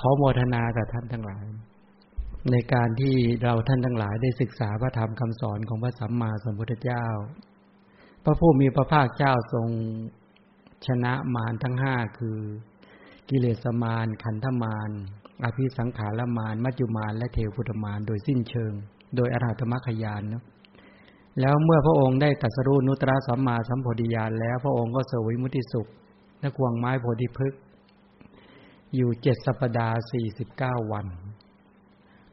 ขอโมทนากับท่านทั้งหลาย ในการที่เราท่านทั้งหลายได้ศึกษาพระธรรมคำสอนของพระสัมมาสัมพุทธเจ้า พระผู้มีพระภาคเจ้าทรงชนะมารทั้งห้าคือ กิเลสมารขันธมารอภิสังขารมารมัจจุมารและเทวพุทธมารโดยสิ้นเชิง โดยอรหัตมรรคยานนะแล้วเมื่อพระองค์ได้ตัสรู้นุตระสัมมาสัมโพธิญาณแล้วพระองค์ก็เสวยมุติสุขและควงไม้โพธิพฤกษ์ อยู่เจ็ดสัปดาห์สี่สิบเก้าวัน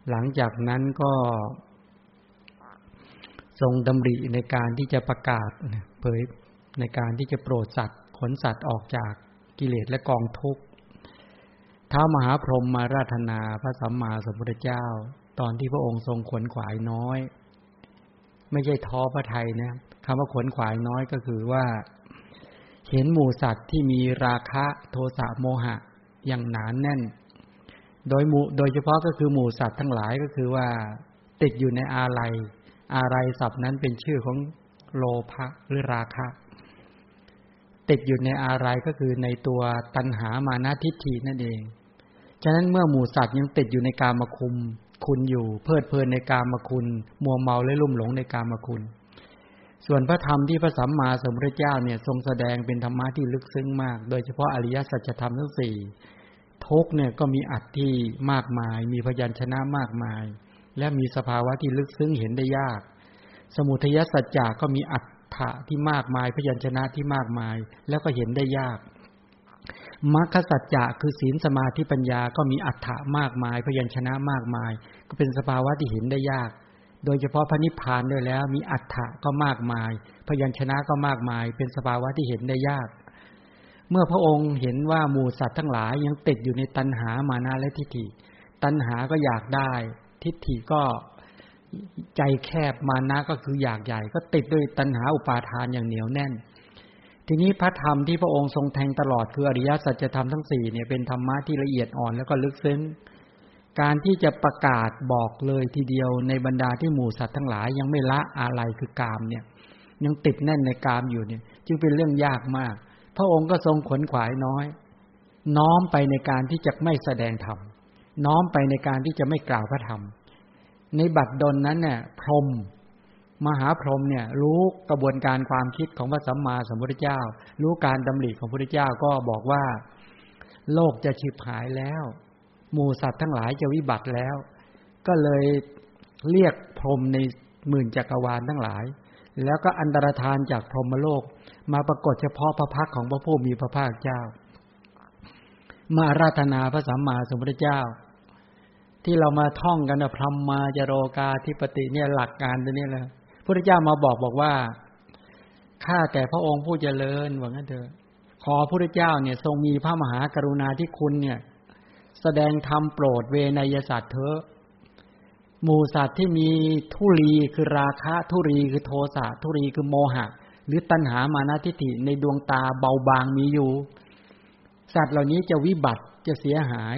หลังจากนั้นก็ทรงดำริในการที่จะประกาศเผยในการที่จะโปรดสัตว์ขนสัตว์ออกจากกิเลสและกองทุกข์ท้ามหาพรหมมาราธนาพระสัมมาสัมพุทธเจ้า ตอนที่พระองค์ทรงขนขวายน้อย ไม่ใช่ท้อพระไทยนะคำว่าขนขวายน้อยก็คือว่า เห็นหมู่สัตว์ที่มีราคะโทสะโมหะ อย่างหนานแน่น โดยหมู่โดยเฉพาะก็คือหมู่สัตว์ทั้งหลายก็คือว่าติดอยู่ในอาลัยอาลัยศัพท์นั้นเป็นชื่อของโลภะหรือราคะ ติดอยู่ในอาลัยก็คือในตัวตัณหามานาทิฏฐินั่นเอง ฉะนั้นเมื่อหมู่สัตว์ยังติดอยู่ในกามคุมคุณอยู่ เพลิดเพลินในกามคุณ มัวเมาและลุ่มหลงในกามคุณ ส่วนพระธรรมที่พระสัมมาสัมพุทธเจ้าเนี่ยทรงแสดงเป็นธรรมะที่ลึกซึ้งมาก โดยเฉพาะอริยสัจธรรมทั้งสี่ ทุกเนี่ยก็มีอัตที่มากมาย มีพยัญชนะมากมาย และมีสภาวะที่ลึกซึ้งเห็นได้ยาก สมุทัยสัจจะก็มีอัตถะที่มากมาย พยัญชนะที่มากมาย แล้วก็เห็นได้ยากมรรคสัจจะคือศีลสมาธิปัญญาก็มีอัตถะมากมาย พยัญชนะมากมาย ก็เป็นสภาวะที่เห็นได้ยาก โดยเฉพาะพระนิพพานด้วยแล้ว มีอัตถะก็มากมาย พยัญชนะก็มากมาย เป็นสภาวะที่เห็นได้ยาก เมื่อพระองค์เห็นว่าหมู่สัตว์ทั้งหลายยังติดอยู่ในตัณหามานาและทิฏฐิ ตัณหาก็อยากได้ ทิฏฐิก็ใจแคบมานะก็คืออยากใหญ่ ก็ติดด้วยตัณหาอุปาทานอย่างเหนียวแน่น ทีนี้พระธรรมที่พระองค์ทรงแทงตลอดคืออริยสัจธรรมทั้งสี่เนี่ยเป็นธรรมะที่ละเอียดอ่อนแล้วก็ลึกซึ้ง การที่จะประกาศบอกเลยทีเดียวในบรรดาที่หมู่สัตว์ทั้งหลายยังไม่ละอะไรคือกามเนี่ย ยังติดแน่นในกามอยู่เนี่ย จึงเป็นเรื่องยากมาก พระองค์ก็ทรงขนขวายน้อย น้อมไปในการที่จะไม่แสดงธรรมน้อมไปในการที่จะไม่กล่าวพระธรรม ในบัดดลนั้นเนี่ยพรมมหาพรหมเนี่ย รู้กระบวนการความคิดของพระสัมมาสัมพุทธเจ้า รู้การดำริของพระพุทธเจ้าก็บอกว่า โลกจะฉิบหายแล้ว หมู่สัตว์ทั้งหลายจะวิบัติแล้ว ก็เลยเรียกพรหมในหมื่นจักรวาลทั้งหลาย แล้วก็อันตรธานจากพรหมโลก มาปรากฏเฉพาะพระพักของพระผู้มีพระภาคเจ้า มาราธนาพระสัมมาสัมพุทธเจ้า ที่เรามาท่องกันนะพรหมมาจโรกาธิปติเนี่ยหลักการตัวนี้แหละพระเจ้ามาบอกบอกว่าข้าแต่พระองค์ผู้เจริญว่างั้นเถอะขอพระเจ้าเนี่ยทรงมีพระมหากรุณาที่คุณเนี่ย แสดงธรรมโปรดเวนยศาสตร์เถอะหมู่สัตว์ที่มีทุรีคือราคะ ทุรีคือโทสะทุรีคือโมหะ หรือตัณหามานาทิฏฐิในดวงตาเบาบางมีอยู่ สัตว์เหล่านี้จะวิบัติจะเสียหาย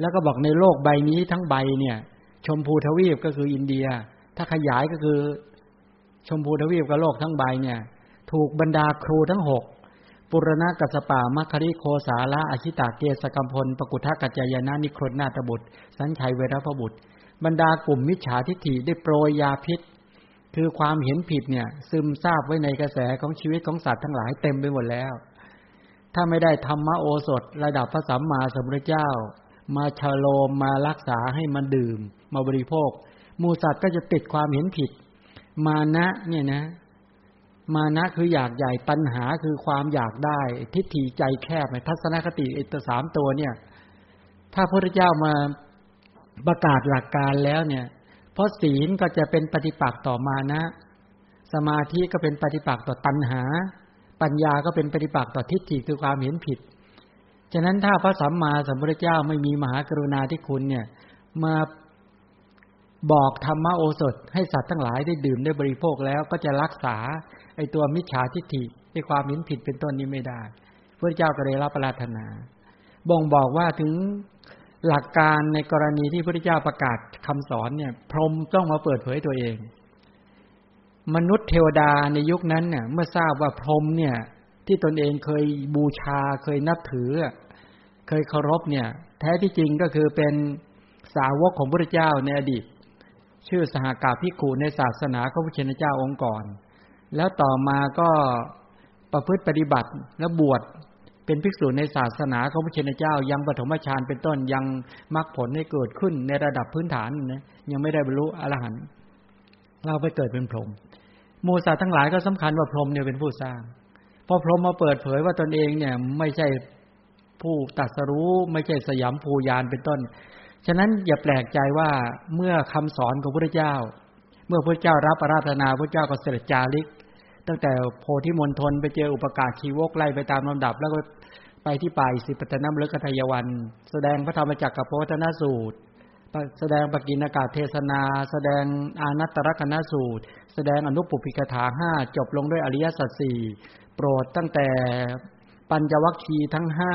แล้วก็บอกในโลกใบนี้ทั้งใบเนี่ย ชมพูทวีปก็คืออินเดีย ถ้าขยายก็คือ ชมพูทวีปกับโลกทั้งใบเนี่ย ถูกบรรดาครูทั้งหกปุรณะกัสปามัคคริโคสาละอชิตาเกสกัมพลปกุทกัจจายนานิครนาตบุตร สัญชัยเวรพบุตร บรรดากลุ่มมิจฉาทิฏฐิได้โปรยยาพิษ คือความเห็นผิดเนี่ย ซึมซาบไว้ในกระแสของชีวิตของสัตว์ทั้งหลายเต็มไปหมดแล้ว ถ้าไม่ได้ธรรมโอสถระดับพระสัมมาสัมพุทธเจ้า มาชโลมมารักษาให้มันดื่ม มาบริโภค มูสัตว์ก็จะติดความเห็นผิด มานะเนี่ยนะ มานะคืออยากใหญ่ปัญหาคือความอยากได้ ทิฏฐิใจแคบทัศนคติอิตสามตัวเนี่ย ถ้าพระพุทธเจ้ามาประกาศหลักการแล้วเนี่ย เพราะศีลก็จะเป็นปฏิปักษ์ต่อมานะ สมาธิก็เป็นปฏิปักษ์ต่อตัณหา ปัญญาก็เป็นปฏิปักษ์ต่อทิฏฐิคือความเห็นผิด ฉะนั้นถ้าพระสัมมาสัมพุทธเจ้าไม่มีมหากรุณาธิคุณเนี่ยมาบอกธรรมโอสถ ให้สัตว์ทั้งหลายได้ดื่มได้บริโภคแล้วก็จะรักษาไอตัวมิจฉาทิฏฐิในความเห็นผิดเป็นต้นนี้ไม่ได้พระเจ้าก็เลยรับปราถนา บ่งบอกว่าถึง หลักการในกรณีที่พระพุทธเจ้าประกาศคำสอนเนี่ย พรหมต้องมาเปิดเผยตัวเอง มนุษย์เทวดาในยุคนั้นเนี่ย เมื่อทราบว่าพรหมเนี่ย ที่ตนเองเคยบูชาเคยนับถือ เคยเคารพเนี่ย แท้ที่จริงก็คือเป็นสาวกของพระเจ้าในอดีต ชื่อสหากาพิคูในศาสนาพระพุทธเจ้าองค์ก่อน แล้วต่อมาก็ประพฤติปฏิบัติและบวช เป็นภิกษุในศาสนาของพระเจ้า ยังปฐมฌานเป็นต้นยังมรรคผลให้เกิดขึ้นในระดับพื้นฐานนะยังไม่ได้บรรลุอรหันต์เราไปเกิดเป็นพรหมมูสัตทั้งหลายก็สำคัญว่าพรหมเนี่ยเป็นผู้สร้าง พอพรหมมาเปิดเผยว่าตนเองเนี่ยไม่ใช่ผู้ตัดสรู้ไม่ใช่สยามภูยานเป็นต้น ฉะนั้นอย่าแปลกใจว่าเมื่อคำสอนของพระเจ้า เมื่อพระเจ้ารับอาราธนาพระเจ้าก็เสด็จจาริก ตั้งแต่โพธิมณฑลไปเจออุปการชีวกไล่ไปตามลำดับ แล้วก็ไปที่ป่ายสิปตนมฤกทายวัน แสดงพระธรรมจักรกับพระวัฒนสูตร แสดงปกิณากาศเทศนา แสดงอานัตตรกนสูตร แสดงอนุปุพิกถาห้าจบลงด้วยอริยสัจสี่โปรดตั้งแต่ปัญจวัคคีย์ทั้งห้า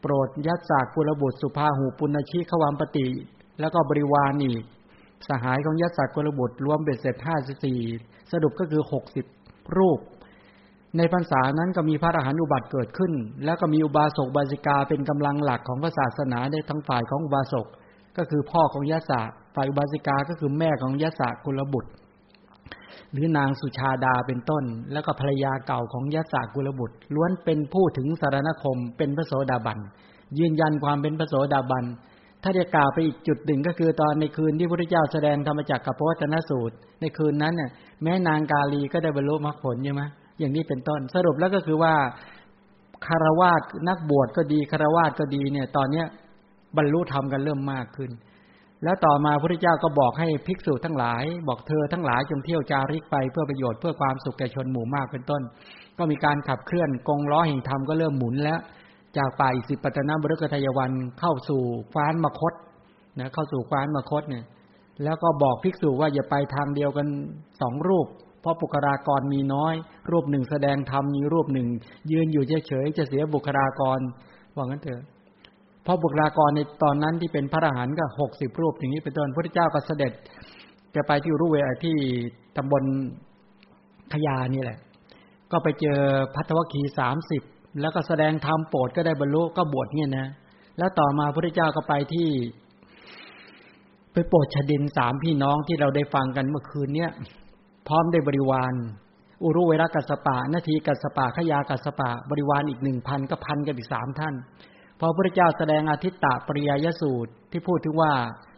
โปรดยัตสากกุลบุตรสุภาหูปุณชีขวามปติ แล้วก็บริวารอีกสหายของยัตสากกุลบุตรรวมเบ็ดเสร็จห้าสิบสี่สรุปก็คือหกสิบ รูป ในพรรษานั้นก็มีพระอรหันต์อุบัติเกิดขึ้น แล้วก็มีอุบาสกบาสิกาเป็นกำลังหลักของพระศาสนาในทั้งฝ่ายของอุบาสกก็คือพ่อของยัตสาฝ่ายอุบาสิกาก็คือแม่ของยัตสากุลบุตร หรือนางสุชาดาเป็นต้น แล้วก็ภรรยาเก่าของยศสากุลบุตร ล้วนเป็นผู้ถึงสารณคมเป็นพระโสดาบันยืนยันความเป็นพระโสดาบัน ถ้าจะกล่าวไปอีกจุดหนึ่งก็คือตอนในคืนที่พระพุทธเจ้าแสดงธรรมจักรกับพระวัตนสูตร ในคืนนั้นเนี่ยแม้นางกาลีก็ได้บรรลุมรรคผลใช่ไหมอย่างนี้เป็นต้น สรุปแล้วก็คือว่าคารวาสนักบวชก็ดีคารวาสก็ดีเนี่ย ตอนเนี้ยบรรลุธรรมกันเริ่มมากขึ้น แล้วต่อมาพระพุทธเจ้าก็บอกให้ภิกษุทั้งหลาย บอกเธอทั้งหลายจงเที่ยวจาริกไปเพื่อประโยชน์เพื่อความสุขแก่ชนหมู่มากเป็นต้น ก็มีการขับเคลื่อนกงล้อแห่งธรรมก็เริ่มหมุนแล้ว จากป่าอิสิปตนบรุกทายวันเข้าสู่ฟ้านมคตนะเข้าสู่ฟ้านมคตเนี่ย แล้วก็บอกภิกษุว่าอย่าไปทางเดียวกันสองรูป เพราะบุคลากรมีน้อย รูปหนึ่งแสดงธรรมมีรูปหนึ่ง ยืนอยู่เฉยๆจะเสียบุคลากรว่างั้นเถอะเพราะบุคลากรในตอนนั้นที่เป็นพระอรหันต์ก็หกสิบรูปอย่างนี้เป็นต้นพระเจ้าก็เสด็จจะไปที่รุเวที่ตำบลขยานี่แหละ ก็ไปเจอพัทวคีสามสิบ แล้วก็แสดงธรรมโปรดก็ได้บรรลุก็บวชเนี่ยนะ แล้วต่อมาพระเจ้าก็ไปที่ ไปโปรดชดินสามพี่น้องที่เราได้ฟังกันเมื่อคืนเนี่ยพร้อมได้บริวาร อุรุเวรกัสปะนาทีกัสปะขยากัสปะ บริวารอีกหนึ่งพันก็พันกันอีกสามท่าน พอพระเจ้าแสดงอาทิตตปริยยสูตรที่พูดถึงว่า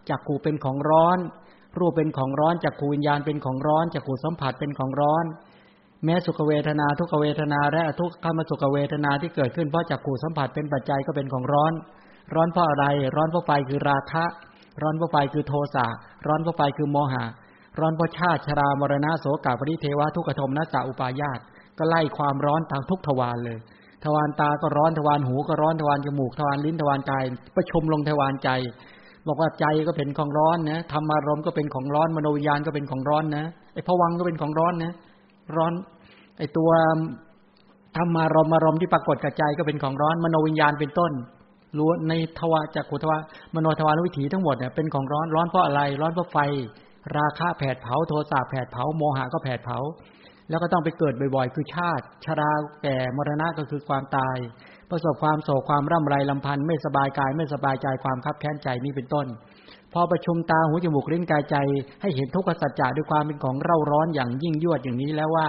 จักขูเป็นของร้อน รูปเป็นของร้อนจักขูวิญญาณเป็นของร้อนจักขูสัมผัสเป็นของร้อน แม้สุขเวทนาทุกเวทนา และทุกขมสุขเวทนาที่เกิดขึ้นเพราะจักขูสัมผัสเป็นปัจจัยก็เป็นของร้อน ร้อนเพราะอะไร ร้อนเพราะไฟคือราคะ ร้อนเพราะไฟคือโทสะร้อนเพราะไฟคือโมหะ ร้อนเพราะชาติชรามรณะโสกาปริเทวะทุกขโทมนัสสะอุปายาตก็ไล่ความร้อนทางทุกทวารเลย ทวารตาก็ร้อนทวารหูก็ร้อนทวารจมูกทวารลิ้นทวารกายประชุมลงทวารใจ บอกว่าใจก็เป็นของร้อนนะธรรมารมก็เป็นของร้อนมโนวิญญาณก็เป็นของร้อนนะไอ้ผวังก็เป็นของร้อนนะ ร้อน ไอ้ตัวธรรมารมอารมณ์ที่ปรากฏกับใจก็เป็นของร้อน มโนวิญญาณเป็นต้นรู้ในทวารจากขุทวามโนทวารวิถีทั้งหมดเนี่ยเป็นของร้อนร้อนเพราะอะไร ร้อนเพราะไฟ ราคะแผดเผาโทสะแผดเผาโมหะก็แผดเผา แล้วก็ต้องไปเกิดบ่อยๆ คือชาติ ชราแก่มรณะก็คือความตาย ประสบความโศกความร่ำไรลำพันธ์ไม่สบายกายไม่สบายใจความคับแค้นใจนี้เป็นต้น พอประชุมตาหูจมูกลิ้นกายใจ ให้เห็นทุกขสัจจะด้วยความเป็นของเร่าร้อนอย่างยิ่งยวดอย่างนี้แล้วว่า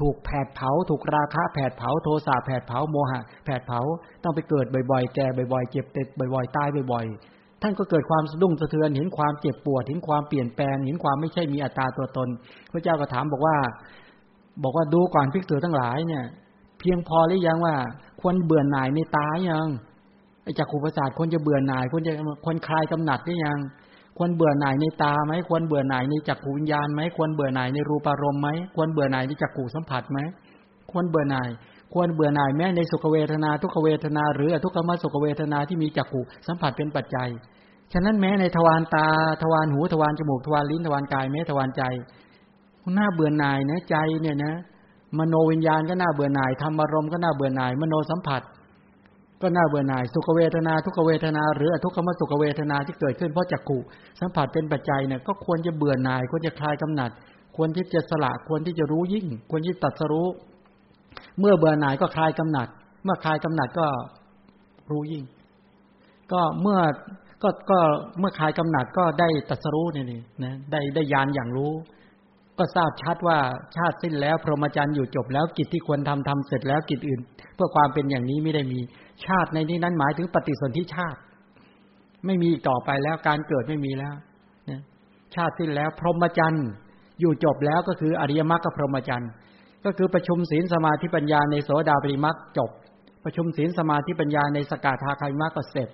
ถูกแผดเผา ถูกราคะแผดเผาโทสะแผดเผาโมหะแผดเผาต้องไปเกิดบ่อยๆ แก่บ่อยๆ เจ็บเจ็บบ่อยๆตายบ่อยๆ ท่านก็เกิดความสะดุ้งสะเทือนเห็นความเจ็บปวดเห็นความเปลี่ยนแปลงเห็นความไม่ใช่มีอัตตาตัวตน พระเจ้าก็ถามบอกว่า บอกว่าดูก่อนภิกษุทั้งหลายเนี่ย เพียงพอหรือยังว่าควรเบื่อหน่ายในตายังไอ้จักขุประสาทควรจะเบื่อหน่ายควรจะควรคลายกำหนัดหรือยัง ควรเบื่อหน่ายในตาไหมควรเบื่อหน่ายในจักขูวิญญาณไหมควรเบื่อหน่ายในรูปารมณ์ไหมควรเบื่อหน่ายในจักขูสัมผัสไหมควรเบื่อหน่าย ควรเบื่อหน่ายแม้ในสุขเวทนาทุกขเวทนา หรือทุกขมสุขเวทนาที่มีจักขูสัมผัสเป็นปัจจัย ฉะนั้นแม้ในทวารตาทวารหูทวารจมูกทวารลิ้นทวารกายแม้ทวารใจน้าเบื่อหน่ายนะใจเนี่ยนะ มโนวิญญาณก็น่าเบื่อหน่ายธรรมารมก็น่าเบื่อหน่าย มโนสัมผัส ก็น่าเบื่อหน่ายสุขเวทนาทุกเวทนา หรืออทุกขมสุขเวทนาที่เกิดขึ้นเพราะจักขุสัมผัสเป็นปัจจัยเนี่ยก็ควรจะเบื่อหน่ายควรจะคลายกำหนัด ควรที่จะสละควรที่จะรู้ยิ่ง ควรที่ตัดสรู้ เมื่อเบื่อหน่ายก็คลายกำหนัด เมื่อคลายกำหนัดก็รู้ยิ่ง ก็เมื่อก็ก็เมื่อคลายกำหนัดก็ได้ตัดสรู้เนี่ยนี่นะได้ได้ยานอย่างรู้ ก็ทราบชัดว่าชาติสิ้นแล้ว พรหมจรรย์อยู่จบแล้วกิจที่ควรทำทำเสร็จแล้วกิจอื่น เพื่อความเป็นอย่างนี้ไม่ได้มี ชาติในที่นั้นหมายถึงปฏิสนธิชาติ ไม่มีต่อไปแล้วการเกิดไม่มีแล้วนะชาติสิ้นแล้ว พรหมจรรย์อยู่จบแล้วก็คืออริยมรรคกับพรหมจรรย์ก็คือประชุมศีลสมาธิปัญญาในโสดาปริมรรคจบ ประชุมศีลสมาธิปัญญาในสกทาคามิมรรคก็เสร็จ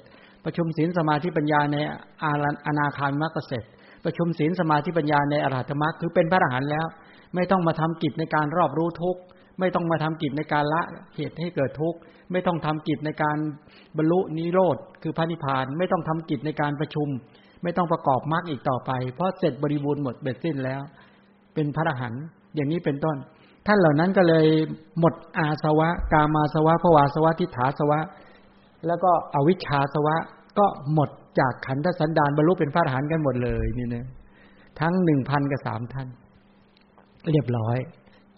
ประชุมศีลสมาธิปัญญาในอารันอนาคามิมรรคก็เสร็จ ประชุมศีลสมาธิปัญญาในอรหัตมรรคคือเป็นพระอรหันต์แล้ว ไม่ต้องมาทำกิจในการรอบรู้ทุกข์ ไม่ต้องมาทำกิจในการละเหตุให้เกิดทุกข์ ไม่ต้องทำกิจในการบรรลุนิโรธคือพระนิพพาน ไม่ต้องทำกิจในการประชุม ไม่ต้องประกอบมรรคอีกต่อไป เพราะเสร็จบริบูรณ์หมดเบ็ดสิ้นแล้ว เป็นพระอรหันต์อย่างนี้เป็นต้น ท่านเหล่านั้นก็เลยหมดอาสวะ กามาสวะภวาสวะทิฏฐาสวะ แล้วก็อวิชชาสวะก็หมดจากขันธสันดานบรรลุเป็นพระอรหันต์กันหมดเลยนี่นะทั้งหนึ่งพันกับสามท่านเรียบร้อย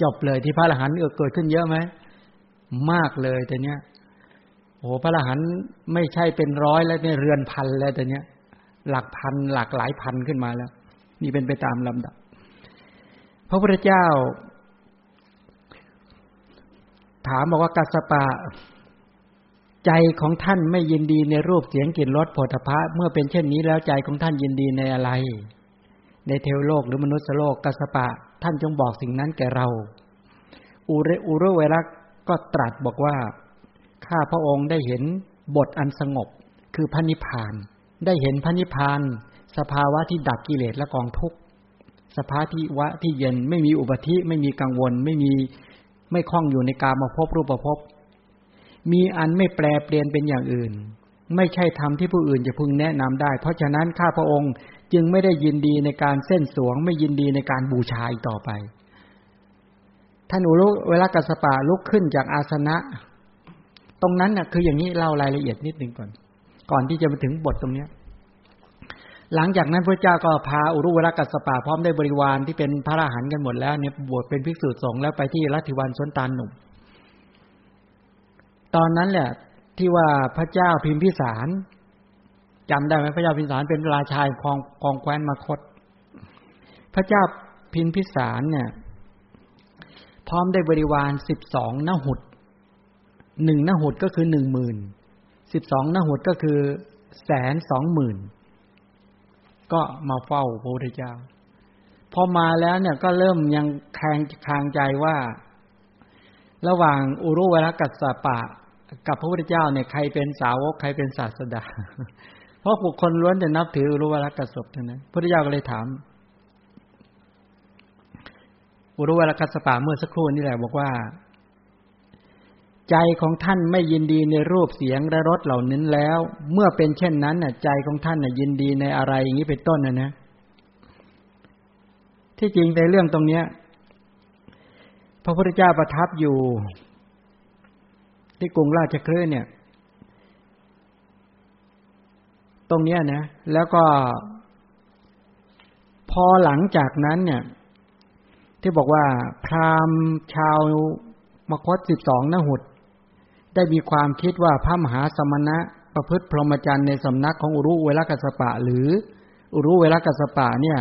จบเลยที่พระอรหันต์เกิดขึ้นเยอะไหมมากเลยแต่เนี้ยโอ้พระอรหันต์ไม่ใช่เป็นร้อยแล้วเนี่ยเรือนพันแล้วแต่เนี้ย หลักพันหลักหลายพันขึ้นมาแล้ว นี่เป็นไปตามลำดับ พระพุทธเจ้า ถามบอกว่ากัสสปะ ใจของท่านไม่ยินดีในรูปเสียงกลิ่นรสผลิตภัณฑ์เมื่อเป็นเช่นนี้แล้วใจของท่านยินดีในอะไร ในเทวโลกหรือมนุษยโลกกัสสปะ ท่านจงบอกสิ่งนั้นแก่เรา อุเรอุรเวรักก็ตรัสบอกว่า ข้าพระองค์ได้เห็นบทอันสงบ คือพระนิพพาน ได้เห็นพระนิพพาน สภาวะที่ดับกิเลสและกองทุกข์สภาวะที่เย็นไม่มีอุปธิไม่มีกังวล ไม่มีไม่คล้องอยู่ในกามาพบรูปภพมีอันไม่แปลเปลี่ยนเป็นอย่างอื่น ไม่ใช่ธรรมที่ผู้อื่นจะพึงแนะนำได้ เพราะฉะนั้นข้าพระองค์ จึงไม่ได้ยินดีในการเส้นสวง ไม่ยินดีในการบูชาอีกต่อไป ท่านอุรุเวลากัสปะลุกขึ้นจากอาสนะ ตรงนั้นน่ะ คืออย่างนี้เล่ารายละเอียดนิดนึงก่อน ก่อนที่จะมาถึงบทตรงเนี้ย หลังจากนั้นพระเจ้าก็พาอุรุเวลากัสปะพร้อมได้บริวารที่เป็นพระอรหันต์กันหมดแล้วเนี่ยบวชเป็นภิกษุสงฆ์แล้วไปที่รัติวันสนตานหนุ่ม ตอนนั้นแหละที่ว่าพระเจ้าพิมพิสาร จำได้ไหมพระเจ้าพิมสารเป็นราชายของกองแคว้นมคต พระเจ้าพิมพิสารเนี่ย พร้อมได้บริวารสิบสองนหุดหนึ่งนหุดก็คือหนึ่งหมื่นสิบสองนหุดก็คือแสนสองหมื่นก็มาเฝ้าพระพุทธเจ้า พอมาแล้วเนี่ยก็เริ่มยังแคงคางใจว่า ระหว่างอุรุเวลกัสสปะกับพระพุทธเจ้าเนี่ยใครเป็นสาวกใครเป็นศาสดา เพราะบุคคลล้วนจะนับถืออุรุเวลกัสสปทั้งนั้นพระพุทธเจ้าก็เลยถาม อุรุเวลกัสสปะเมื่อสักครู่นี่แหละบอกว่า ใจของท่านไม่ยินดีในรูปเสียงและรสเหล่านั้นแล้ว เมื่อเป็นเช่นนั้นน่ะ ใจของท่านน่ะยินดีในอะไรอย่างนี้เป็นต้นนะนะ ที่จริงในเรื่องตรงเนี้ย พระพุทธเจ้าประทับอยู่ ที่กรุงราชคลื่นเนี่ย ต รงเนี้ยนะ แล้วก็ พอหลังจากนั้นเนี่ย ที่บอกว่าพราหมณ์ชาวมคตสิบสองนหุดได้มีความคิดว่าพระมหาสมณะประพฤติพรหมจรรย์ในสำนักของอุรุเวลกัสปะ หรืออุรุเวลกัสปะเนี่ย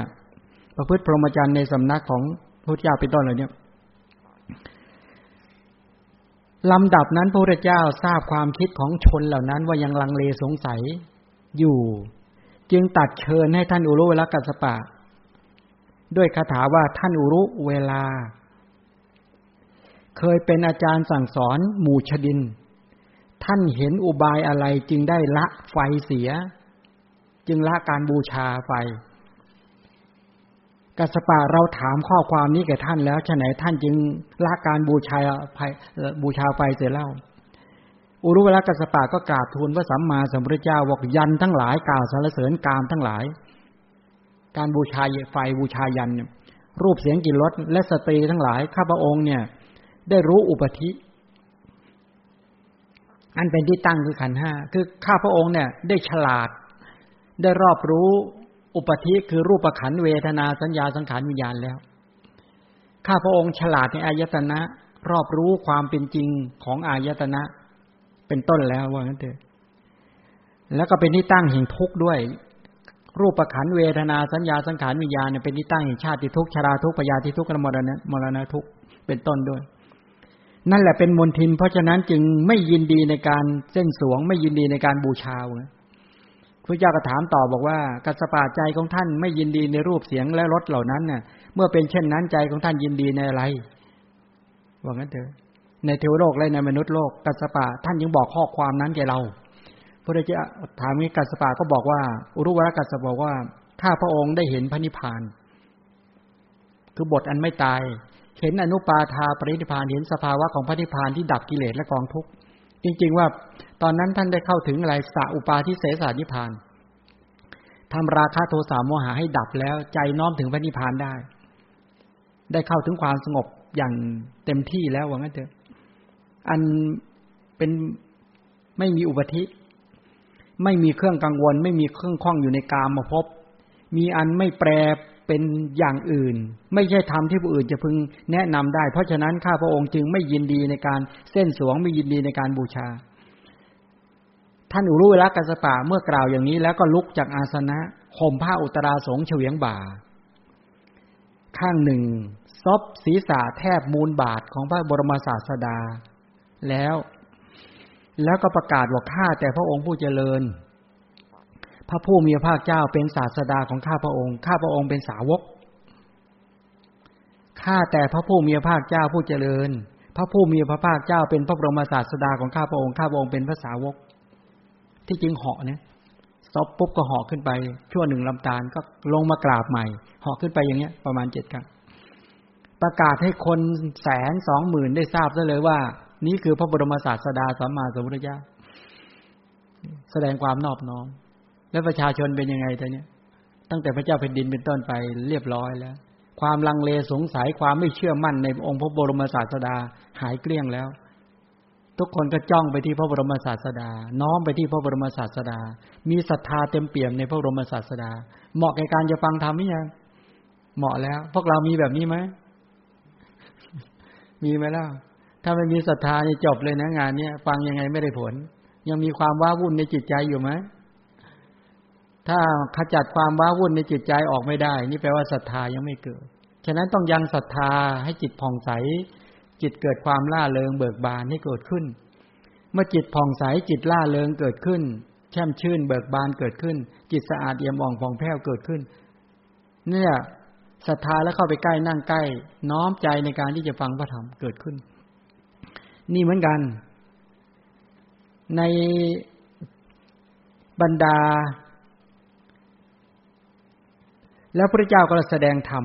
ประพฤติพรหมจรรย์ในสำนักของพระเจ้าเป็นต้นเลยเนี่ยลำดับนั้นพระพุทธเจ้าทราบความคิดของชนเหล่านั้นว่ายังลังเลสงสัย อยู่ จึงตัดเชิญให้ท่านอุรุเวลากัสปะ ด้วยคาถาว่าท่านอุรุเวลา เคยเป็นอาจารย์สั่งสอนหมู่ชดิน ท่านเห็นอุบายอะไรจึงได้ละไฟเสีย จึงละการบูชาไฟกัสปะเราถามข้อความนี้แก่ท่านแล้วฉะไหนท่านจึงละการบูชาไฟบูชาไฟเสียเล่า อุรุเวลกัสปะก็กราบทูลพระสัมมาสัมพุทธเจ้าบอกยันทั้งหลายกล่าวสรรเสริญกามทั้งหลาย การบูชาไฟบูชายัน รูปเสียงกลิ่นรสและสตรีทั้งหลายข้าพระองค์เนี่ย ได้รู้อุปธิอันเป็นที่ตั้งคือขันห้าคือข้าพระองค์เนี่ย ได้ฉลาด ได้รอบรู้อุปธิคือรูปขันเวทนาสัญญาสังขารวิญญาณแล้ว ข้าพระองค์ฉลาดในอายตนะ รอบรู้ความเป็นจริงของอายตนะ เป็นต้นแล้วว่างั้นเถอะแล้วก็เป็นที่ตั้งแห่งทุกข์ด้วย รูปประขันเวทนาสัญญาสังขารวิญญาณเนี่ยเป็นที่ตั้งแห่งชาติทุกข์ชราทุกข์ปยาที่ทุกข์กมรณะมรณะทุกข์เป็นต้นด้วย นั่นแหละเป็นมนทิน เพราะฉะนั้นจึงไม่ยินดีในการเส้นสวง ไม่ยินดีในการบูชาพระเจ้าก็ถามต่อบอกว่ากัสปะใจของท่านไม่ยินดีในรูปเสียงและรสเหล่านั้นน่ะ เมื่อเป็นเช่นนั้นใจของท่านยินดีในอะไรว่างั้นเถอะ ในเทวโลกและในมนุษย์โลกกัสปะท่านยังบอกข้อความนั้นแก่เราพระเจ้าถามนี้กัสปะก็บอกว่า อุรุวรกัสปะบอกว่าถ้าพระองค์ได้เห็นพระนิพพาน คือบทอันไม่ตาย เห็นอนุปาทาปรินิพพานเห็นสภาวะของพระนิพพานที่ดับกิเลสและกองทุกข์จริง ๆ ว่าตอนนั้นท่านได้เข้าถึงอะไรสาอุปาทิเสสานิพานทำราคะโทสะโมหะให้ดับแล้วใจน้อมถึงพระนิพพานได้ ได้เข้าถึงความสงบอย่างเต็มที่แล้วว่างั้นเถอะ อันเป็นไม่มีอุปธิ ไม่มีเครื่องกังวล ไม่มีเครื่องข้องอยู่ในกามมาพบ มีอันไม่แปรเป็นอย่างอื่น ไม่ใช่ธรรมที่ผู้อื่นจะพึงแนะนำได้ เพราะฉะนั้นข้าพระองค์จึงไม่ยินดีในการเส้นสวงไม่ยินดีในการบูชา ท่านอุรุเวลกัสปะเมื่อกล่าวอย่างนี้ แล้วก็ลุกจากอาสนะห่มผ้าอุตราสงเฉวียงบ่า ข้างหนึ่งซบศีรษะแทบมูลบาทของพระบรมศาสดา แล้ว แล้วก็ประกาศว่าข้าแต่พระองค์ผู้เจริญ พระผู้มีพระภาคเจ้าเป็นศาสดาของข้าพระองค์ข้าพระองค์เป็นสาวกข้าแต่พระผู้มีพระภาคเจ้าผู้เจริญ พระผู้มีพระภาคเจ้าเป็นพระบรมศาสดาของข้าพระองค์ข้าพระองค์เป็นพระสาวก ที่จริงเหาะเนี่ยซบปุ๊บก็เหาะขึ้นไป ชั่วหนึ่งลำตาลก็ลงมากราบใหม่เหาะขึ้นไปอย่างเงี้ย ประมาณเจ็ดครั้งประกาศให้คนแสนสองหมื่นได้ทราบซะเลยว่า นี่คือพระบรมศาสดาสัมมาสัมพุทธเจ้าแสดงความนอบน้อม แล้วประชาชนเป็นยังไงแต่เนี้ยตั้งแต่พระเจ้าแผ่นดินเป็นต้นไปเรียบร้อยแล้ว ความลังเลสงสัยความไม่เชื่อมั่นในองค์พระบรมศาสดาหายเกลี้ยงแล้ว ทุกคนก็จ้องไปที่พระบรมศาสดา น้อมไปที่พระบรมศาสดา มีศรัทธาเต็มเปี่ยมในพระบรมศาสดา เหมาะแก่การจะฟังธรรมหรือยังเหมาะแล้ว พวกเรามีแบบนี้ไหมมีไหมล่ะ ถ้าไม่มีศรัทธานี่จบเลยนะงานเนี้ยฟังยังไงไม่ได้ผล ยังมีความว้าวุ่นในจิตใจอยู่ไหมถ้าขจัดความว้าวุ่นในจิตใจออกไม่ได้ นี่แปลว่าศรัทธายังไม่เกิด ฉะนั้นต้องยังศรัทธาให้จิตผ่องใส จิตเกิดความล่าเริงเบิกบานให้เกิดขึ้น เมื่อจิตผ่องใสจิตล่าเริงเกิดขึ้น แช่มชื่นเบิกบานเกิดขึ้น จิตสะอาดเอี่ยมอ่องผ่องแผ้วเกิดขึ้น เนี่ยศรัทธาแล้วเข้าไปใกล้นั่งใกล้ น้อมใจในการที่จะฟังพระธรรมเกิดขึ้น นี่เหมือนกัน ในบรรดา แล้วพระเจ้าก็แสดงธรรม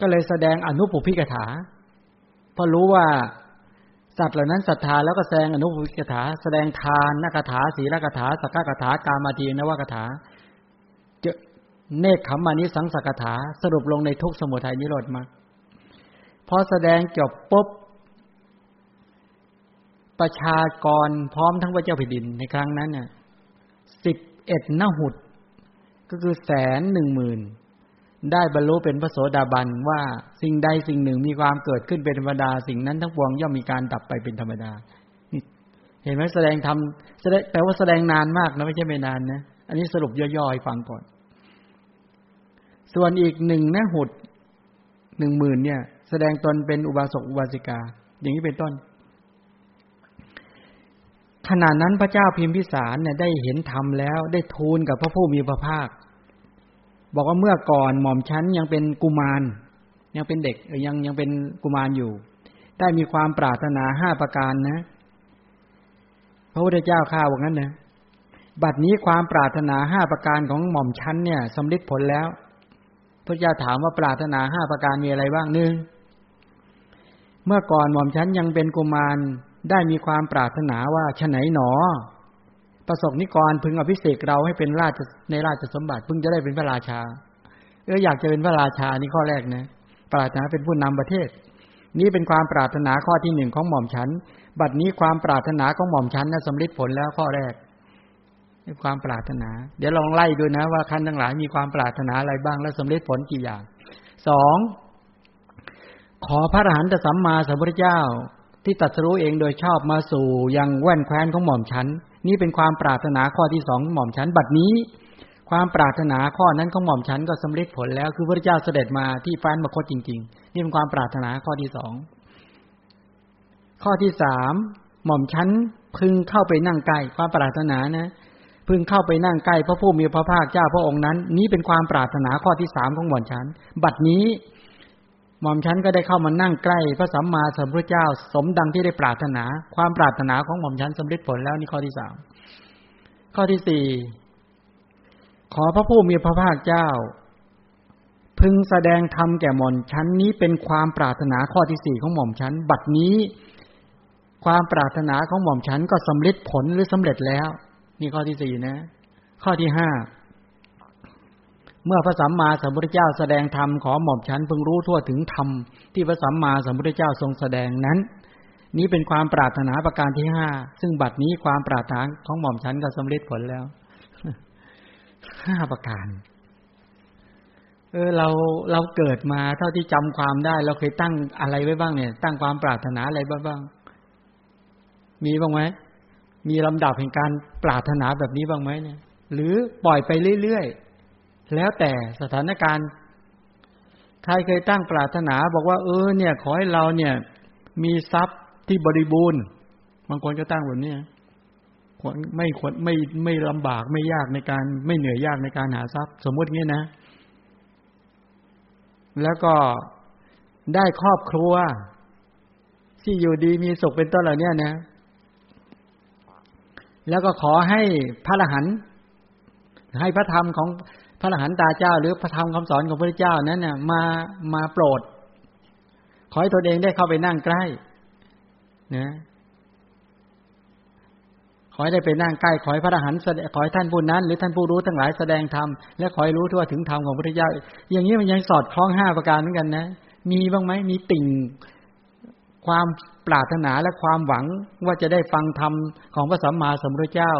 ก็เลยแสดงอนุปุพิกถาเพราะรู้ว่าสัตว์เหล่านั้นศรัทธาแล้วก็แสดงอนุปุพิกถา แสดงทานนักถาศีลกถาสักกถากามาทีนวกถาเนคขมานิสังสกถาสรุปลงในทุกสมุทัยนิโรธมาพอแสดงจบปุ๊บ ประชากรพร้อมทั้งพระเจ้าแผ่นดินในครั้งนั้นเนี่ยสิบเอ็ดนหุด ก็คือแสนหนึ่งหมื่นได้บรรลุเป็นพระโสดาบันว่าสิ่งใดสิ่งหนึ่งมีความเกิดขึ้นเป็นธรรมดา สิ่งนั้นทั้งปวงย่อมมีการดับไปเป็นธรรมดา เห็นไหมแสดงทำแสดงแปลว่าแสดงนานมากนะไม่ใช่ไม่นานนะอันนี้สรุปย่อๆให้ฟังก่อน ส่วนอีกหนึ่งนะหุดหนึ่งหมื่นเนี่ย แสดงตนเป็นอุบาสกอุบาสิกา อย่างนี้เป็นต้น ขณะนั้นพระเจ้าพิมพิสารเนี่ยได้เห็นธรรมแล้ว ได้ทูลกับพระผู้มีพระภาค บอกว่าเมื่อก่อนหม่อมชั้นยังเป็นกุมาร ยังเป็นเด็กยังยังเป็นกุมารอยู่ ได้มีความปรารถนาห้าประการนะ พระพุทธเจ้าข้าว่างั้นนะบัดนี้ความปรารถนาห้าประการของหม่อมชั้นเนี่ยสำลิดผลแล้ว พระเจ้าถามว่าปรารถนาห้าประการมีอะไรบ้างหนึ่งเมื่อก่อนหม่อมฉันยังเป็นกุมาร ได้มีความปรารถนาว่าฉไหนหนอ ประสบนิกรพึงอภิเษกเราให้เป็นราชในราชสมบัติพึงจะได้เป็นพระราชาเอออยากจะเป็นพระราชานี่ข้อแรกนะปรารถนาเป็นผู้นำประเทศ นี่เป็นความปรารถนาข้อที่หนึ่งของหม่อมฉัน บัดนี้ความปรารถนาของหม่อมฉันนะสำลิดผลแล้วข้อแรกมีความปรารถนา เดี๋ยวลองไล่ดูนะว่าคันทั้งหลายมีความปรารถนาอะไรบ้างและสำเร็จผลกี่อย่างสองขอพระอรหันตสัมมาสัมพุทธเจ้า ที่ตัดสู้เองโดยชอบมาสู่ยังแว่นแคว้นของหม่อมฉัน นี่เป็นความปรารถนาข้อที่สองหม่อมฉันบัดนี้ ความปรารถนาข้อนั้นของหม่อมฉันก็สำเร็จผลแล้ว คือพระเจ้าเสด็จมาที่ฟ้านมคตจริง ๆ นี่เป็นความปรารถนาข้อที่สองข้อที่สามหม่อมฉันพึงเข้าไปนั่งใกล้ความปรารถนานะ พึงเข้าไปนั่งใกล้พระผู้มีพระภาคเจ้าพระองค์นั้น นี้เป็นความปรารถนาข้อที่สามของหม่อมฉัน บัดนี้ หม่อมฉันก็ได้เข้ามานั่งใกล้พระสัมมาสัมพุทธเจ้า สมดังที่ได้ปรารถนา ความปรารถนาของหม่อมฉันสำเร็จผลแล้วนี่ข้อที่สามข้อที่สี่ขอพระผู้มีพระภาคเจ้า พึงแสดงธรรมแก่หม่อมฉันนี้เป็นความปรารถนาข้อที่สี่ของหม่อมฉันบัดนี้ ความปรารถนาของหม่อมฉันก็สำเร็จผลหรือสำเร็จแล้ว นี่ข้อที่สี่นะ ข้อที่ห้า เมื่อพระสัมมาสัมพุทธเจ้าแสดงธรรมขอหม่อมฉันเพิ่งรู้ทั่วถึงธรรมที่พระสัมมาสัมพุทธเจ้าทรงแสดงนั้น นี้เป็นความปรารถนาประการที่ห้าซึ่งบัดนี้ความปรารถนาของหม่อมฉันก็สำเร็จผลแล้วห้าประการ เออเราเราเกิดมาเท่าที่จำความได้ เราเคยตั้งอะไรไว้บ้างเนี่ย ตั้งความปรารถนาอะไรบ้าง มีบ้างไหมมีลำดับแห่งการปรารถนาแบบนี้บ้างไหมเนี่ย หรือปล่อยไปเรื่อยๆ แล้วแต่สถานการณ์ใครเคยตั้งปรารถนาบอกว่าเออเนี่ย ขอให้เราเนี่ย มีทรัพย์ที่บริบูรณ์ บางคนก็ตั้งแบบนี้ไม่ควรไม่ไม่ลำบากไม่ยากในการไม่เหนื่อยยากในการหาทรัพย์ สมมติงี้นะ แล้วก็ได้ครอบครัว ที่อยู่ดีมีสุขเป็นต้นเหล่านี้นะ แล้วก็ขอให้พระอรหันต์ให้พระธรรมของ ระอรหันตาเจ้า หรือพระธรรมคำสอนของพระเจ้านั้นเนี่ยมามาโปรด ขอให้ตนเองได้เข้าไปนั่งใกล้นะขอให้ได้ไปนั่งใกล้ ขอให้พระอรหันต์ขอให้ท่านผู้นั้น หรือท่านผู้รู้ทั้งหลายแสดงธรรมและขอให้รู้ทั่วถึงธรรมของพระเจ้า อย่างนี้มันยังสอดคล้องห้าประการเหมือนกันนะ มีบ้างไหมมีติ่งความปรารถนาและความหวังว่าจะได้ฟังธรรมของพระสัมมาสัมพุทธเจ้า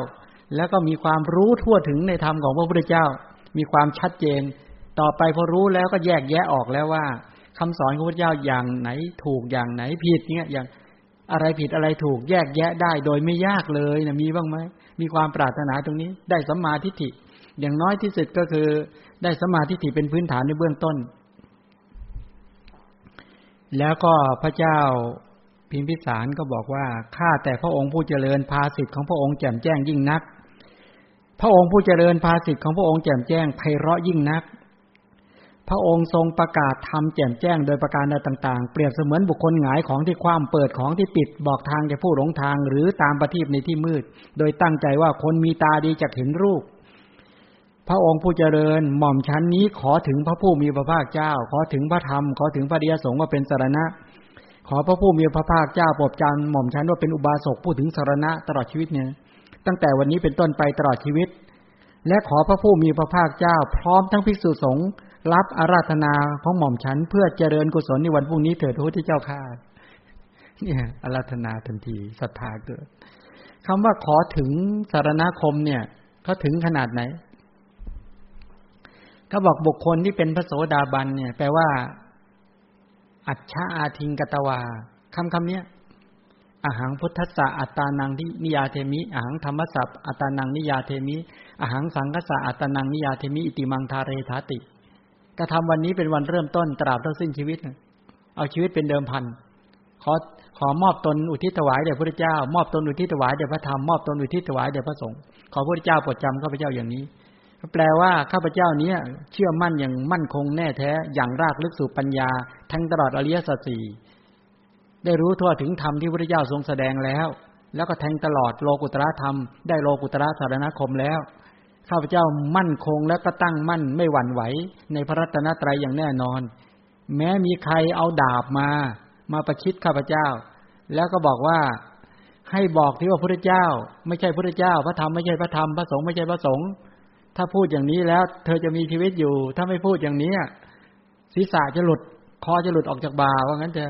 แล้วก็มีความรู้ทั่วถึงในธรรมของพระพุทธเจ้า มีความชัดเจน ต่อไปพอรู้แล้วก็แยกแยะออกแล้วว่าคำสอนของพระเจ้าอย่างไหนถูกอย่างไหนผิดเนี่ยอย่างอะไรผิดอะไรถูกแยกแยะได้โดยไม่ยากเลยนะมีบ้างไหมมีความปรารถนาตรงนี้ ได้สัมมาทิฏฐิ อย่างน้อยที่สุดก็คือได้สัมมาทิฏฐิเป็นพื้นฐานในเบื้องต้น แล้วก็พระเจ้าพิมพิสารก็บอกว่าข้าแต่พระองค์ผู้เจริญภาสิทธิ์ของพระองค์แจ่มแจ้งยิ่งนัก พระองค์ผู้เจริญภาสิทธิ์ของพระองค์แจ่มแจ้งไพเราะยิ่งนัก พระองค์ทรงประกาศทำแจ่มแจ้งโดยประการใดต่าง ๆ เปรียบเสมือนบุคคลหงายของที่คว่ำเปิดของที่ปิดบอกทางแก่ผู้หลงทางหรือตามประทีปในที่มืด โดยตั้งใจว่าคนมีตาดีจะเห็นรูป พระองค์ผู้เจริญหม่อมชั้นนี้ขอถึงพระผู้มีพระภาคเจ้า ขอถึงพระธรรมขอถึงพระเดียสงฆ์ว่าเป็นสารณะขอพระผู้มีพระภาคเจ้าโปรดจารหม่อมชั้นว่าเป็นอุบาสกผู้ถึงสารณะตลอดชีวิตเนี่ย ตั้งแต่วันนี้เป็นต้นไปตลอดชีวิต และขอพระผู้มีพระภาคเจ้า พร้อมทั้งภิกษุสงฆ์รับอาราธนาของหม่อมชั้นเพื่อเจริญกุศลในวันพรุ่งนี้เถิดพระพุทธเจ้าข้าเนี่ยอาราธนาทันทีศรัทธาเกิดคำว่าขอถึงสารณคมเนี่ยเขาถึงขนาดไหนเขาบอกบุคคลที่เป็นพระโสดาบันเนี่ย แปลว่า อัจฉาอาทิงกตวาคำคำเนี้ย อาหารพุทธะอัตตานังที่นิยาเทมิอาหารธรรมสัพอัตานังนิยาเทมิอาหารสังกษะอัตตานังนิยาเทมิ อิติมังทาเรธาติกระทำวันนี้เป็นวันเริ่มต้นตราบเท่าสิ้นชีวิต เอาชีวิตเป็นเดิมพันขอขอมอบตนอุทิศถวายแด่พระเจ้า มอบตนอุทิศถวายแด่พระธรรมมอบตนอุทิศถวายแด่พระสงฆ์ขอพระเจ้าโปรดจำข้าพเจ้าอย่างนี้ แปลว่าข้าพเจ้านี้เชื่อมั่นอย่างมั่นคงแน่แท้อย่างรากลึกสู่ปัญญา ทั้งตลอดอริยสัจสี่ ได้รู้ทั่วถึงธรรมที่พระเจ้าทรงแสดงแล้ว แล้วก็แทงตลอดโลกุตระธรรม ได้โลกุตระสารณคมแล้วข้าพเจ้ามั่นคงและก็ตั้งมั่นไม่หวั่นไหว ในพระรัตนตรัยอย่างแน่นอน แม้มีใครเอาดาบมา มาประชิดข้าพเจ้า แล้วก็บอกว่าให้บอกที่ว่าพระเจ้า ไม่ใช่พระเจ้า พระธรรมไม่ใช่พระธรรมพระสงฆ์ไม่ใช่พระสงฆ์ถ้าพูดอย่างนี้แล้ว เธอจะมีชีวิตอยู่ ถ้าไม่พูดอย่างนี้ศีรษะจะหลุดคอจะหลุดออกจากบ่าว่างั้นจะ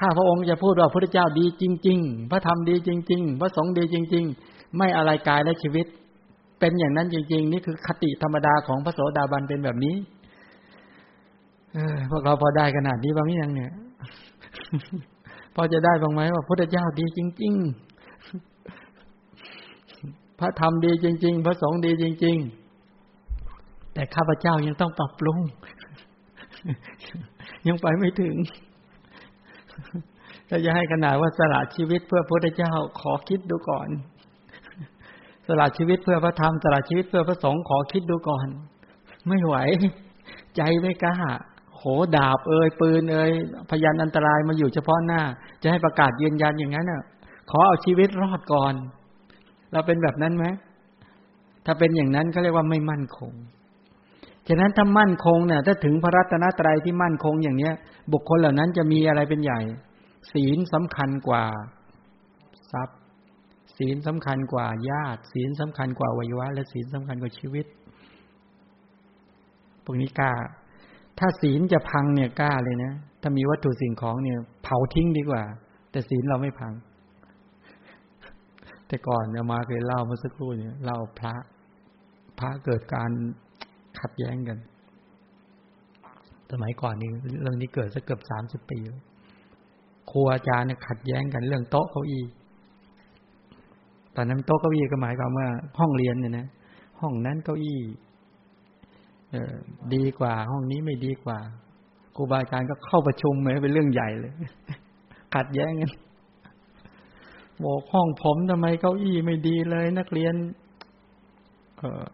ข้าพระองค์จะพูดว่าพระเจ้าดีจริง ๆ พระธรรมดีจริง ๆ พระสงฆ์ดีจริง ๆ ไม่อะไรกายและชีวิต เป็นอย่างนั้นจริง ๆ นี่คือคติธรรมดาของพระโสดาบันเป็นแบบนี้ เออพวกเราพอได้ขนาดนี้บ้างยังเนี่ย พอจะได้บ้างไหมว่าพระเจ้าดีจริง ๆ พระธรรมดีจริง ๆ พระสงฆ์ดีจริง ๆ แต่ข้าพเจ้ายังต้องปรับปรุงยังไปไม่ถึง ถ้าจะให้ขนาดว่าสละชีวิตเพื่อพระพุทธเจ้าขอคิดดูก่อน สละชีวิตเพื่อพระธรรมสละชีวิตเพื่อพระสงฆ์ขอคิดดูก่อน ไม่ไหว ใจไม่กล้าโหดาบเอ่ยปืนเอ่ยพยานอันตรายมาอยู่เฉพาะหน้า จะให้ประกาศยืนยันอย่างนั้นน่ะ ขอเอาชีวิตรอดก่อน เราเป็นแบบนั้นไหมถ้าเป็นอย่างนั้นเขาเรียกว่าไม่มั่นคงฉะนั้นถ้ามั่นคงเนี่ยถ้าถึงพระรัตนตรัยที่มั่นคงอย่างเนี้ย บุคคลเหล่านั้นจะมีอะไรเป็นใหญ่ ศีลสำคัญกว่าทรัพย์ ศีลสำคัญกว่าญาติ ศีลสำคัญกว่าวัยวะ และศีลสำคัญกว่าชีวิตพวกนี้กล้า ถ้าศีลจะพังเนี่ยกล้าเลยนะ ถ้ามีวัตถุสิ่งของเนี่ย เผาทิ้งดีกว่า แต่ศีลเราไม่พัง แต่ก่อนเนี่ยมาเคยเล่าเมื่อสักครู่เนี่ยเล่าพระ พระเกิดการขัดแย้งกัน สมัยก่อนนี้เรื่องนี้เกิดสักเกือบสามสิบปีครูอาจารย์เนี่ยขัดแย้งกันเรื่องโต๊ะเก้าอี้ตอนนั้นโต๊ะเก้าอี้ก็หมายความว่าห้องเรียนเนี่ยนะห้องนั้นเก้าอี้เออดีกว่า ห้องนี้ไม่ดีกว่าครูบาอาจารย์ก็เข้าประชุมเลยเป็นเรื่องใหญ่เลย ขัดแย้งกันบอกห้องผมทำไมเก้าอี้ไม่ดีเลย นักเรียน เออ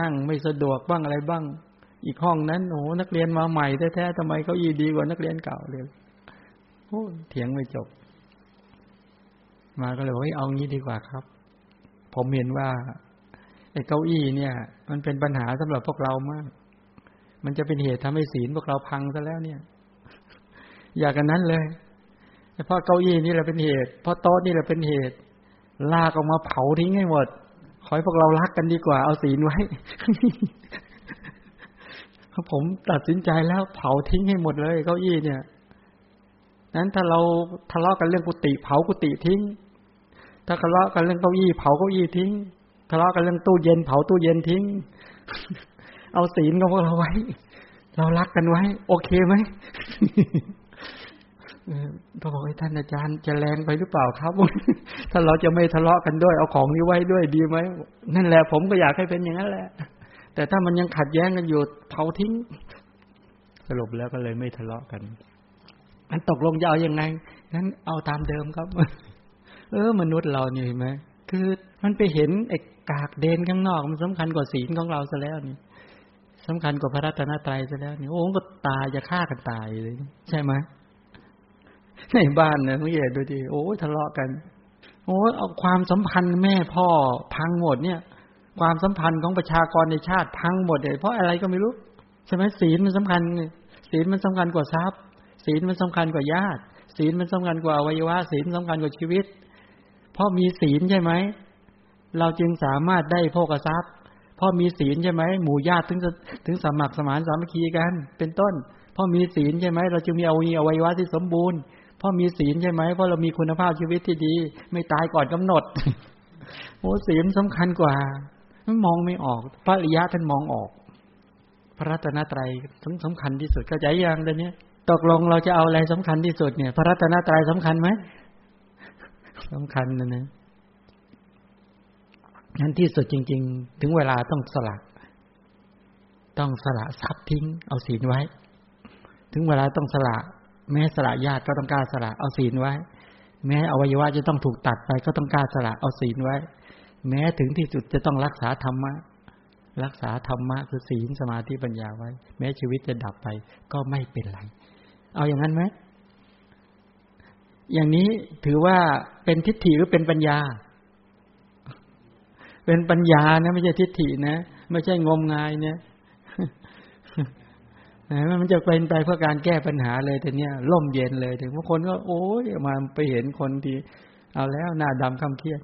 นั่งไม่สะดวกบ้างอะไรบ้าง อีกห้องนั้นโอ้นักเรียนมาใหม่แท้ๆทำไมเก้าอีดีกว่านักเรียนเก่าเลยโอ้เถียงไม่จบ มาก็เลยว่าเอางี้ดีกว่าครับ ผมเห็นว่าไอ้เก้าอี้เนี่ย มันเป็นปัญหาสำหรับพวกเรามาก มันจะเป็นเหตุทำให้ศีลพวกเราพังซะแล้วเนี่ย อยากกันนั้นเลยเพราะเก้าอี้นี่แหละเป็นเหตุ เพราะโต๊ะนี่แหละเป็นเหตุ ลากออกมาเผาทิ้งให้หมดขอให้พวกเรารักกันดีกว่าเอาศีลไว้ ผมตัดสินใจแล้วเผาทิ้งให้หมดเลยเก้าอี้เนี่ยนั้นถ้าเราทะเลาะกันเรื่องกุฏิเผากุฏิทิ้ง ถ้าทะเลาะกันเรื่องเก้าอี้เผาเก้าอี้ทิ้ง ทะเลาะกันเรื่องตู้เย็นเผาตู้เย็นทิ้ง เอาศีลของเราไว้ เรารักกันไว้ โอเคไหมก็บอกให้ท่านอาจารย์จะแรงไปหรือเปล่าครับ ถ้าเราจะไม่ทะเลาะกันด้วยเอาของนี้ไว้ด้วยดีไหมนั่นแหละผมก็อยากให้เป็นอย่างนั้นแหละ แต่ถ้ามันยังขัดแย้งกันอยู่เผาทิ้ง สรุปแล้วก็เลยไม่ทะเลาะกันมันตกลงจะเอาอยัางไงงั้นเอาตามเดิมครับ เออ มนุษย์เราเนี่ยเห็นไหมคือมันไปเห็นไอ้กากเดนข้างนอกมันสำคัญกว่าศีลของเราซะแล้วนี่สำคัญกว่าพระรัตนตรัยซะแล้วนี่โอ้ก็ตายจะฆ่ากันตายเลย ใช่ไหมในบ้านเนี่ยสังเกตดูดิโอ้ทะเลาะกัน โอ้เอาความสัมพันธ์แม่พ่อพังหมดเนี่ย ความสัมพันธ์ของประชากรในชาติพังหมดเลยเพราะอะไรก็ไม่รู้ใช่ไหมศีลมันสำคัญ ศีลมันสำคัญกว่าทรัพย์ ศีลมันสำคัญกว่าญาติ ศีลมันสำคัญกว่าวัยวะศีลสำคัญกว่าชีวิต เพราะมีศีลใช่ไหมเราจึงสามารถได้พกทรัพย์ เพราะมีศีลใช่ไหมหมู่ญาติถึงถึงสมัครสมานสามัคคีกัน เป็นต้น เพราะมีศีลใช่ไหมเราจึงมีอวัยวะที่สมบูรณ์เพราะมีศีลใช่ไหมเพราะเรามีคุณภาพชีวิตที่ดี ไม่ตายก่อนกำหนดโอ้ศีลสำคัญกว่า มันมองไม่ออก พระริยะท่านมองออก พระรัตนตรัยสำคัญที่สุดเข้าใจยังเดี๋ยวนี้ตกลงเราจะเอาอะไรสำคัญที่สุดเนี่ย พระรัตนตรัยสำคัญไหมสำคัญนะนะงั้นที่สุดจริง ๆ ถึงเวลาต้องสละ ต้องสละทรัพย์ทิ้ง เอาศีลไว้ ถึงเวลาต้องสละ แม้สละญาติก็ต้องกล้าสละเอาศีลไว้ แม้อวัยวะจะต้องถูกตัดไปก็ต้องกล้าสละเอาศีลไว้ แม้ถึงที่สุดจะต้องรักษาธรรมะ รักษาธรรมะคือศีลสมาธิปัญญาไว้ แม้ชีวิตจะดับไปก็ไม่เป็นไร เอาอย่างนั้นไหมอย่างนี้ถือว่าเป็นทิฏฐิหรือเป็นปัญญา เป็นปัญญานะไม่ใช่ทิฏฐินะไม่ใช่งมงายเนี่ยมันจะเป็นไปเพื่อการแก้ปัญหาเลยแต่เนี้ยล่มเย็นเลยถึงบางคนก็โอ้ยมาไปเห็นคนที่ เอาแล้วหน้าดำคำเครียด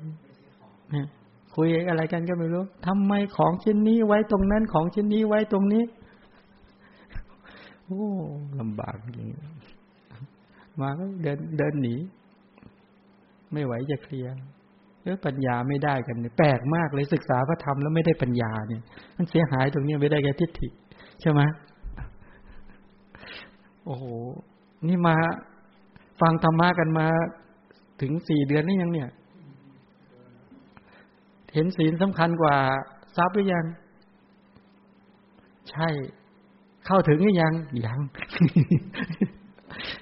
คุยอะไรกันก็ไม่รู้ทำไมของชิ้นนี้ไว้ตรงนั้นของชิ้นนี้ไว้ตรงนี้ โอ้ลำบากจริงมาก็เดินเดินหนี ไม่ไหวจะเคลียร์เออปัญญาไม่ได้กันเนี่ยแปลกมากเลยศึกษาพระธรรมแล้วไม่ได้ปัญญาเนี่ย มันเสียหายตรงนี้ไม่ได้แก่ทิฏฐิใช่ไหมโอ้โห นี่มา ฟังธรรมะกันมา ถึงสี่เดือนนี่ยังเนี่ย เห็นศีลสำคัญกว่าทรัพย์หรือยัง ใช่ เข้าถึงหรือยังยัง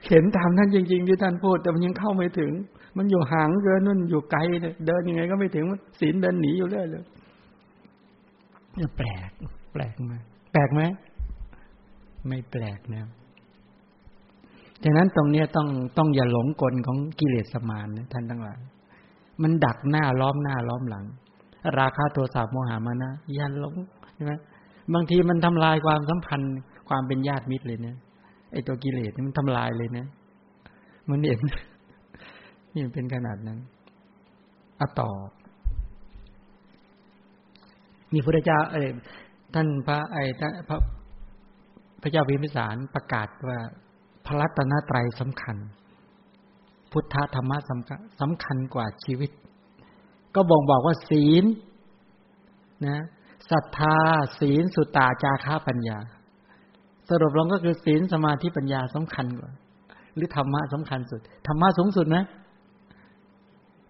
เห็นตามท่านจริง ๆ ที่ท่านพูด แต่มันยังเข้าไม่ถึง มันอยู่ห่างเกินนั่นอยู่ไกลเดินยังไงก็ไม่ถึงศีลเดินหนีอยู่เรื่อยเลยแปลก แปลกไหมแปลกไหมไม่แปลกนะฉะนั้นตรงเนี้ยต้องต้องอย่าหลงกลของกิเลสมานนะท่านทั้งหลายมันดักหน้าล้อมหน้าล้อมหลัง ราคาโทสะโมหามานะยันหลงใช่ไหมบางทีมันทำลายความสัมพันธ์ ความเป็นญาติมิตรเลยเนี่ยไอ้ตัวกิเลสมันทำลายเลยเนะมันเห็นนี่เป็นขนาดนั้นอะต่อ มีพระเจ้าเอท่านพระไอ้ท่านพระพระเจ้าพิมพิสารประกาศว่าพระรัตนตรัยสำคัญ พุทธธรรมะสำคัญสำคัญกว่าชีวิต ก็บ่งบอกว่าศีลนะศรัทธา ศีลสุตตาจาค้าปัญญา สรุปลงก็คือศีลสมาธิปัญญาสำคัญกว่า หรือธรรมะสำคัญสุดธรรมะสูงสุดไหม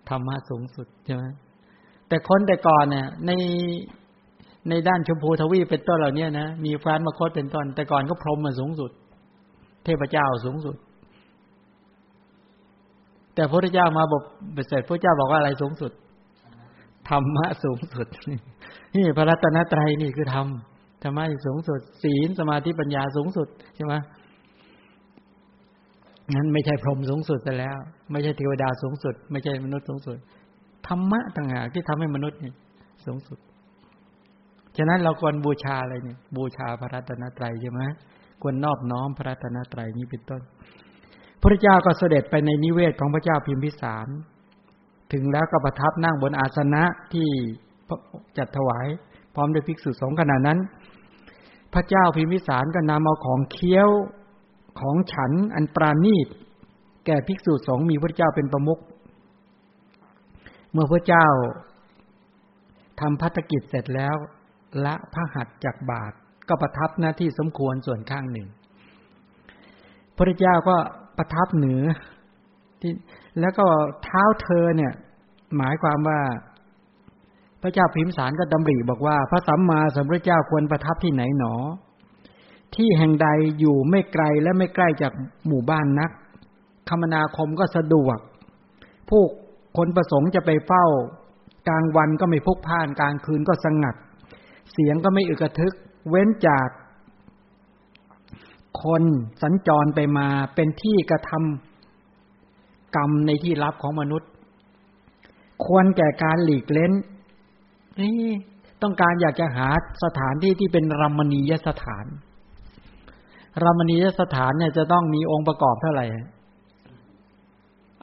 ธรรมะสูงสุดใช่ไหมแต่คนแต่ก่อนเนี่ย ในในด้านชมพูทวีเป็นต้นเหล่านี้นะมีฟ้านมาคตเป็นต้น แต่ก่อนก็พรหมมาสูงสุด เทพเจ้าสูงสุด แต่พระเจ้ามาบอกเสร็จพระเจ้าบอกว่าอะไรสูงสุด ธรรมะสูงสุด นี่พระรัตนตรัยนี่คือธรรมธรรมะสูงสุด ศีลสมาธิปัญญาสูงสุดใช่ไหมงั้นไม่ใช่พรหมสูงสุดแต่แล้ว ไม่ใช่เทวดาสูงสุด ไม่ใช่มนุษย์สูงสุดธรรมะต่างหากที่ทำให้มนุษย์นี่สูงสุด ฉะนั้นเราควรบูชาอะไรเนี่ย บูชาพระรัตนตรัยใช่ไหมควรนอบน้อมพระรัตนตรัยนี้เป็นต้น พระเจ้าก็เสด็จไปในนิเวศของพระเจ้าพิมพิสาร ถึงแล้วก็ประทับนั่งบนอาสนะที่จัดถวาย พร้อมด้วยภิกษุสงฆ์ขณะนั้น พระเจ้าพิมพิสารก็นำเอาของเคี้ยวของฉันอันปราณีต แก่ภิกษุสงฆ์มีพระเจ้าเป็นประมุขเมื่อพระเจ้าทำพัฒกิจเสร็จแล้วละพระหัตจากบาทก็ประทับหน้าที่สมควรส่วนข้างหนึ่ง พระเจ้าก็ประทับเหนือที่ แล้วก็เท้าเธอเนี่ย หมายความว่า พระเจ้าพิมสารก็ดำริบอกว่า พระสัมมาสัมพุทธเจ้าควรประทับที่ไหนหนอ ที่แห่งใดอยู่ไม่ไกลและไม่ใกล้จากหมู่บ้านนัก คมนาคมก็สะดวก ผู้คนประสงค์จะไปเฝ้า กลางวันก็ไม่พุกพ่านกลางคืนก็สงัด เสียงก็ไม่อึกระทึก เว้นจากคนสัญจรไปมาเป็นที่กระทำ กรรมในที่ลับของมนุษย์ ควรแก่การหลีกเล้นนี่ต้องการอยากจะหาสถานที่ที่เป็นรัมณียสถานรัมณียสถานเนี่ยจะต้องมีองค์ประกอบเท่าไหร่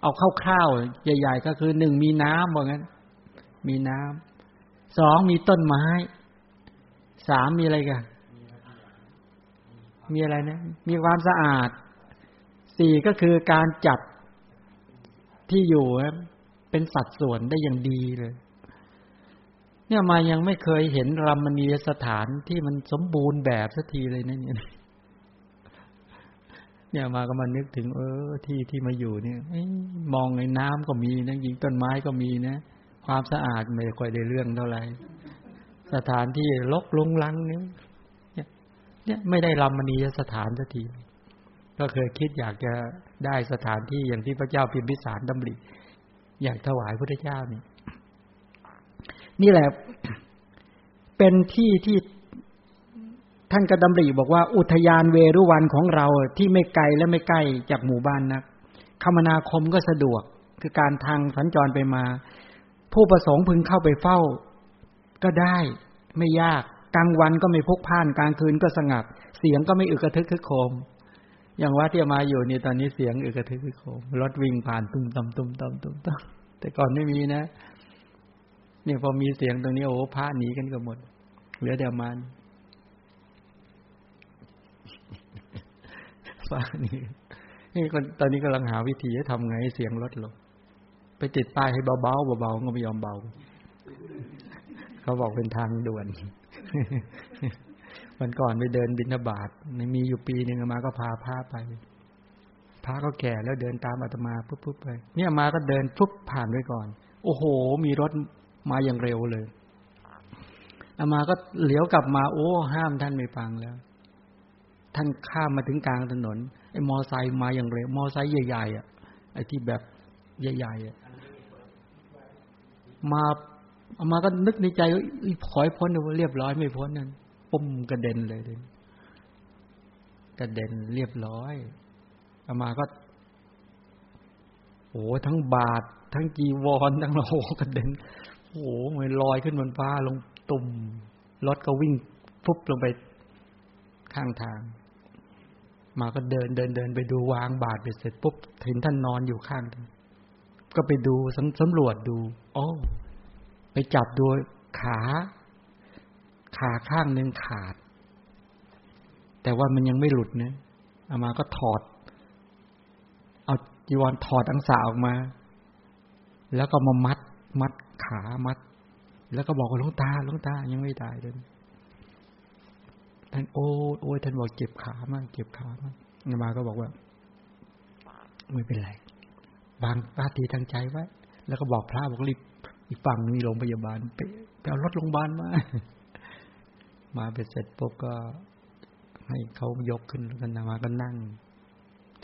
เอาคร่าวๆใหญ่ ๆ ก็คือหนึ่งมีน้ำว่างั้นมีน้ำสองมีต้นไม้ สามมีอะไรกันมีอะไรนะ มีความสะอาด สี่ก็คือการจัด ที่อยู่เป็นสัดส่วนได้อย่างดีเลย เนี่ยมายังไม่เคยเห็นรัมณียสถานที่มันสมบูรณ์แบบสักทีเลยนะเนี่ยเนี่ยมาก็มานึกถึง เออ ที่ที่มาอยู่เนี่ยมองในน้ำก็มีนะยิงต้นไม้ก็มีนะความสะอาดไม่ค่อยได้เรื่องเท่าไหร่สถานที่ลกลุงลังเนี่ยเนี่ย ไม่ได้รำมณีสถานสักที ก็เคยคิดอยากจะ ได้สถานที่อย่างที่พระเจ้าพิมพิสารดำริ อยากถวายพระเจ้านี่นี่แหละ เป็นที่ที่ท่านกระดำริบอกว่าอุทยานเวรุวันของเราที่ไม่ไกลและไม่ใกล้จากหมู่บ้านนักคมนาคมก็สะดวกคือการทางสัญจรไปมา ผู้ประสงค์พึงเข้าไปเฝ้า ก็ได้ไม่ยากกลางวันก็ไม่พกพ่านกลางคืนก็สงัด เสียงก็ไม่อึกระทึกคึกโคม อย่างว่าที่มาอยู่นี่ตอนนี้เสียงอึกระทึกคึกโคมรถวิ่งผ่านตุ้มตำตุ้มตำตุ้มตำแต่ก่อนไม่มีนะเนี่ยพอมีเสียงตรงนี้โอ้พระหนีกันก็หมดเหลือแต่มันฟ้านี่นี่คนตอนนี้กำลังหาวิธีจะทำไงให้เสียงลดลง ไปติดป้ายให้เบาๆเบาๆก็ไม่ยอมเบา เขาบอกเป็นทางด่วน วันก่อนไปเดินบินบาตมีอยู่ปีหนึ่งมาก็พาพาไปพาก็แก่แล้วเดินตามอาตมาปุ๊บปุ๊บไปเนี่ยมาก็เดินปุ๊บผ่านไปก่อน โอ้โห มีรถมาอย่างเร็วเลยอามาก็เหลียวกลับมาโอ้ ห้ามท่านไม่ฟังแล้ว ท่านข้ามมาถึงกลางถนนไอ้มอไซค์มาอย่างเร็ว มอไซค์ใหญ่ๆอะไอ้ที่แบบใหญ่ๆอะมาอามาก็นึกในใจว่าขอให้พ้นเรียบร้อยไม่พ้นนั่น ปุ่มกระเด็นเลยเลยกระเด็นเรียบร้อยอามาก็โอ้ทั้งบาท ทั้งจีวรทั้งโลกระเด็นโอ้มันลอยขึ้นบนฟ้าลงตุ่มรถก็วิ่งฟุบลงไปข้างทาง มาก็เดินเดินเดินไปดูวางบาทไปเสร็จปุ๊บเห็นท่านนอนอยู่ข้าง ก็ไปดูสำสำรวจดู โอ้ ไปจับดูขา ขาข้างหนึ่งขาด แต่ว่ามันยังไม่หลุดนะอามาก็ถอด เอาจีวรถอดอังสาออกมา แล้วก็มามัด มัดขามัด แล้วก็บอกว่าลุงตาลุงตายังไม่ตายเลยท่านโอ้โอ้ยท่านบอกเจ็บขามากเจ็บขามากอามาก็บอกว่า ไม่เป็นไรบางตาตีทางใจไว้ แล้วก็บอกพระบอกรีบอีกฝั่งมีโรงพยาบาลไปไปเอารถโรงพยาบาลมา มาไปเสร็จปุ๊บก็ให้เขายกขึ้นกันมาก็นั่ง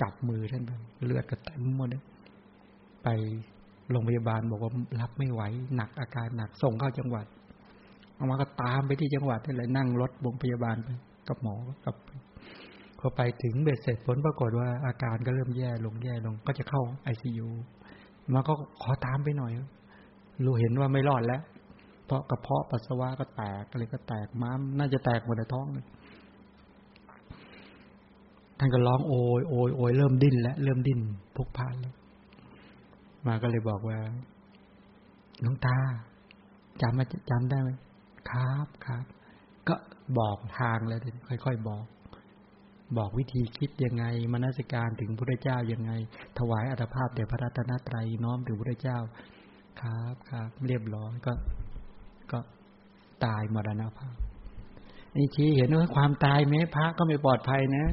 จับมือท่านไปเลือดก็เต็มหมดเลยไปโรงพยาบาลบอกว่ารับไม่ไหว หนักอาการหนักส่งเข้าจังหวัดเอามาก็ตามไปที่จังหวัดนั่นแหละนั่งรถโรงพยาบาลไป กับหมอกับพอไปถึงเบ็ดเสร็จผลปรากฏว่าอาการก็เริ่มแย่ลงแย่ลงก็จะเข้าไอซียูมาก็ขอตามไปหน่อยรู้เห็นว่าไม่รอดแล้ว เพราะกระเพาะปัสสาวะก็แตกอะไรก็แตกม้ามน่าจะแตกหมดในท้องเลยท่านก็ร้องโอยโอยโอยเริ่มดิ้นแล้วเริ่มดิ้นพุกพานแล้วมาก็เลยบอกว่าน้องตาจำมาจำได้ไหมครับครับ ก็บอกทางแล้วค่อยๆบอก บอกวิธีคิดยังไงมนสการถึงพระเจ้ายังไง ถวายอัตภาพแด่พระรัตนตรัยน้อมถึงพระเจ้า ครับครับเรียบร้อยก็ ตายมรณภาพนี่ชี้เห็นว่าความตายแม้พระก็ไม่ปลอดภัยนะ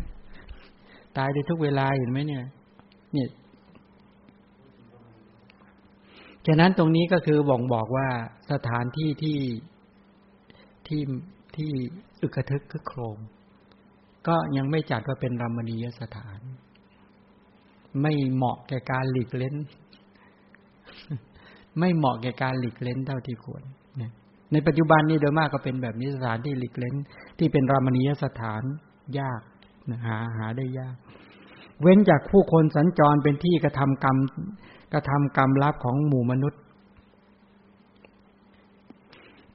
ตายได้ทุกเวลาเห็นไหมเนี่ย เนี่ยฉะนั้นตรงนี้ก็คือบ่งบอกว่าสถานที่ที่ที่ที่อึกทึกคึกโครม ก็ยังไม่จัดว่าเป็นรามณียสถาน ไม่เหมาะแก่การหลีกเล้น ไม่เหมาะแก่การหลีกเล้นเท่าที่ควร ในปัจจุบันนี้โดยมากก็เป็นแบบนี้สถานที่หลีกเล้น ที่เป็นรามณียสถานยากหาหาได้ยาก เว้นจากผู้คนสัญจรเป็นที่กระทำกรรมกระทำกรรมลับของหมู่มนุษย์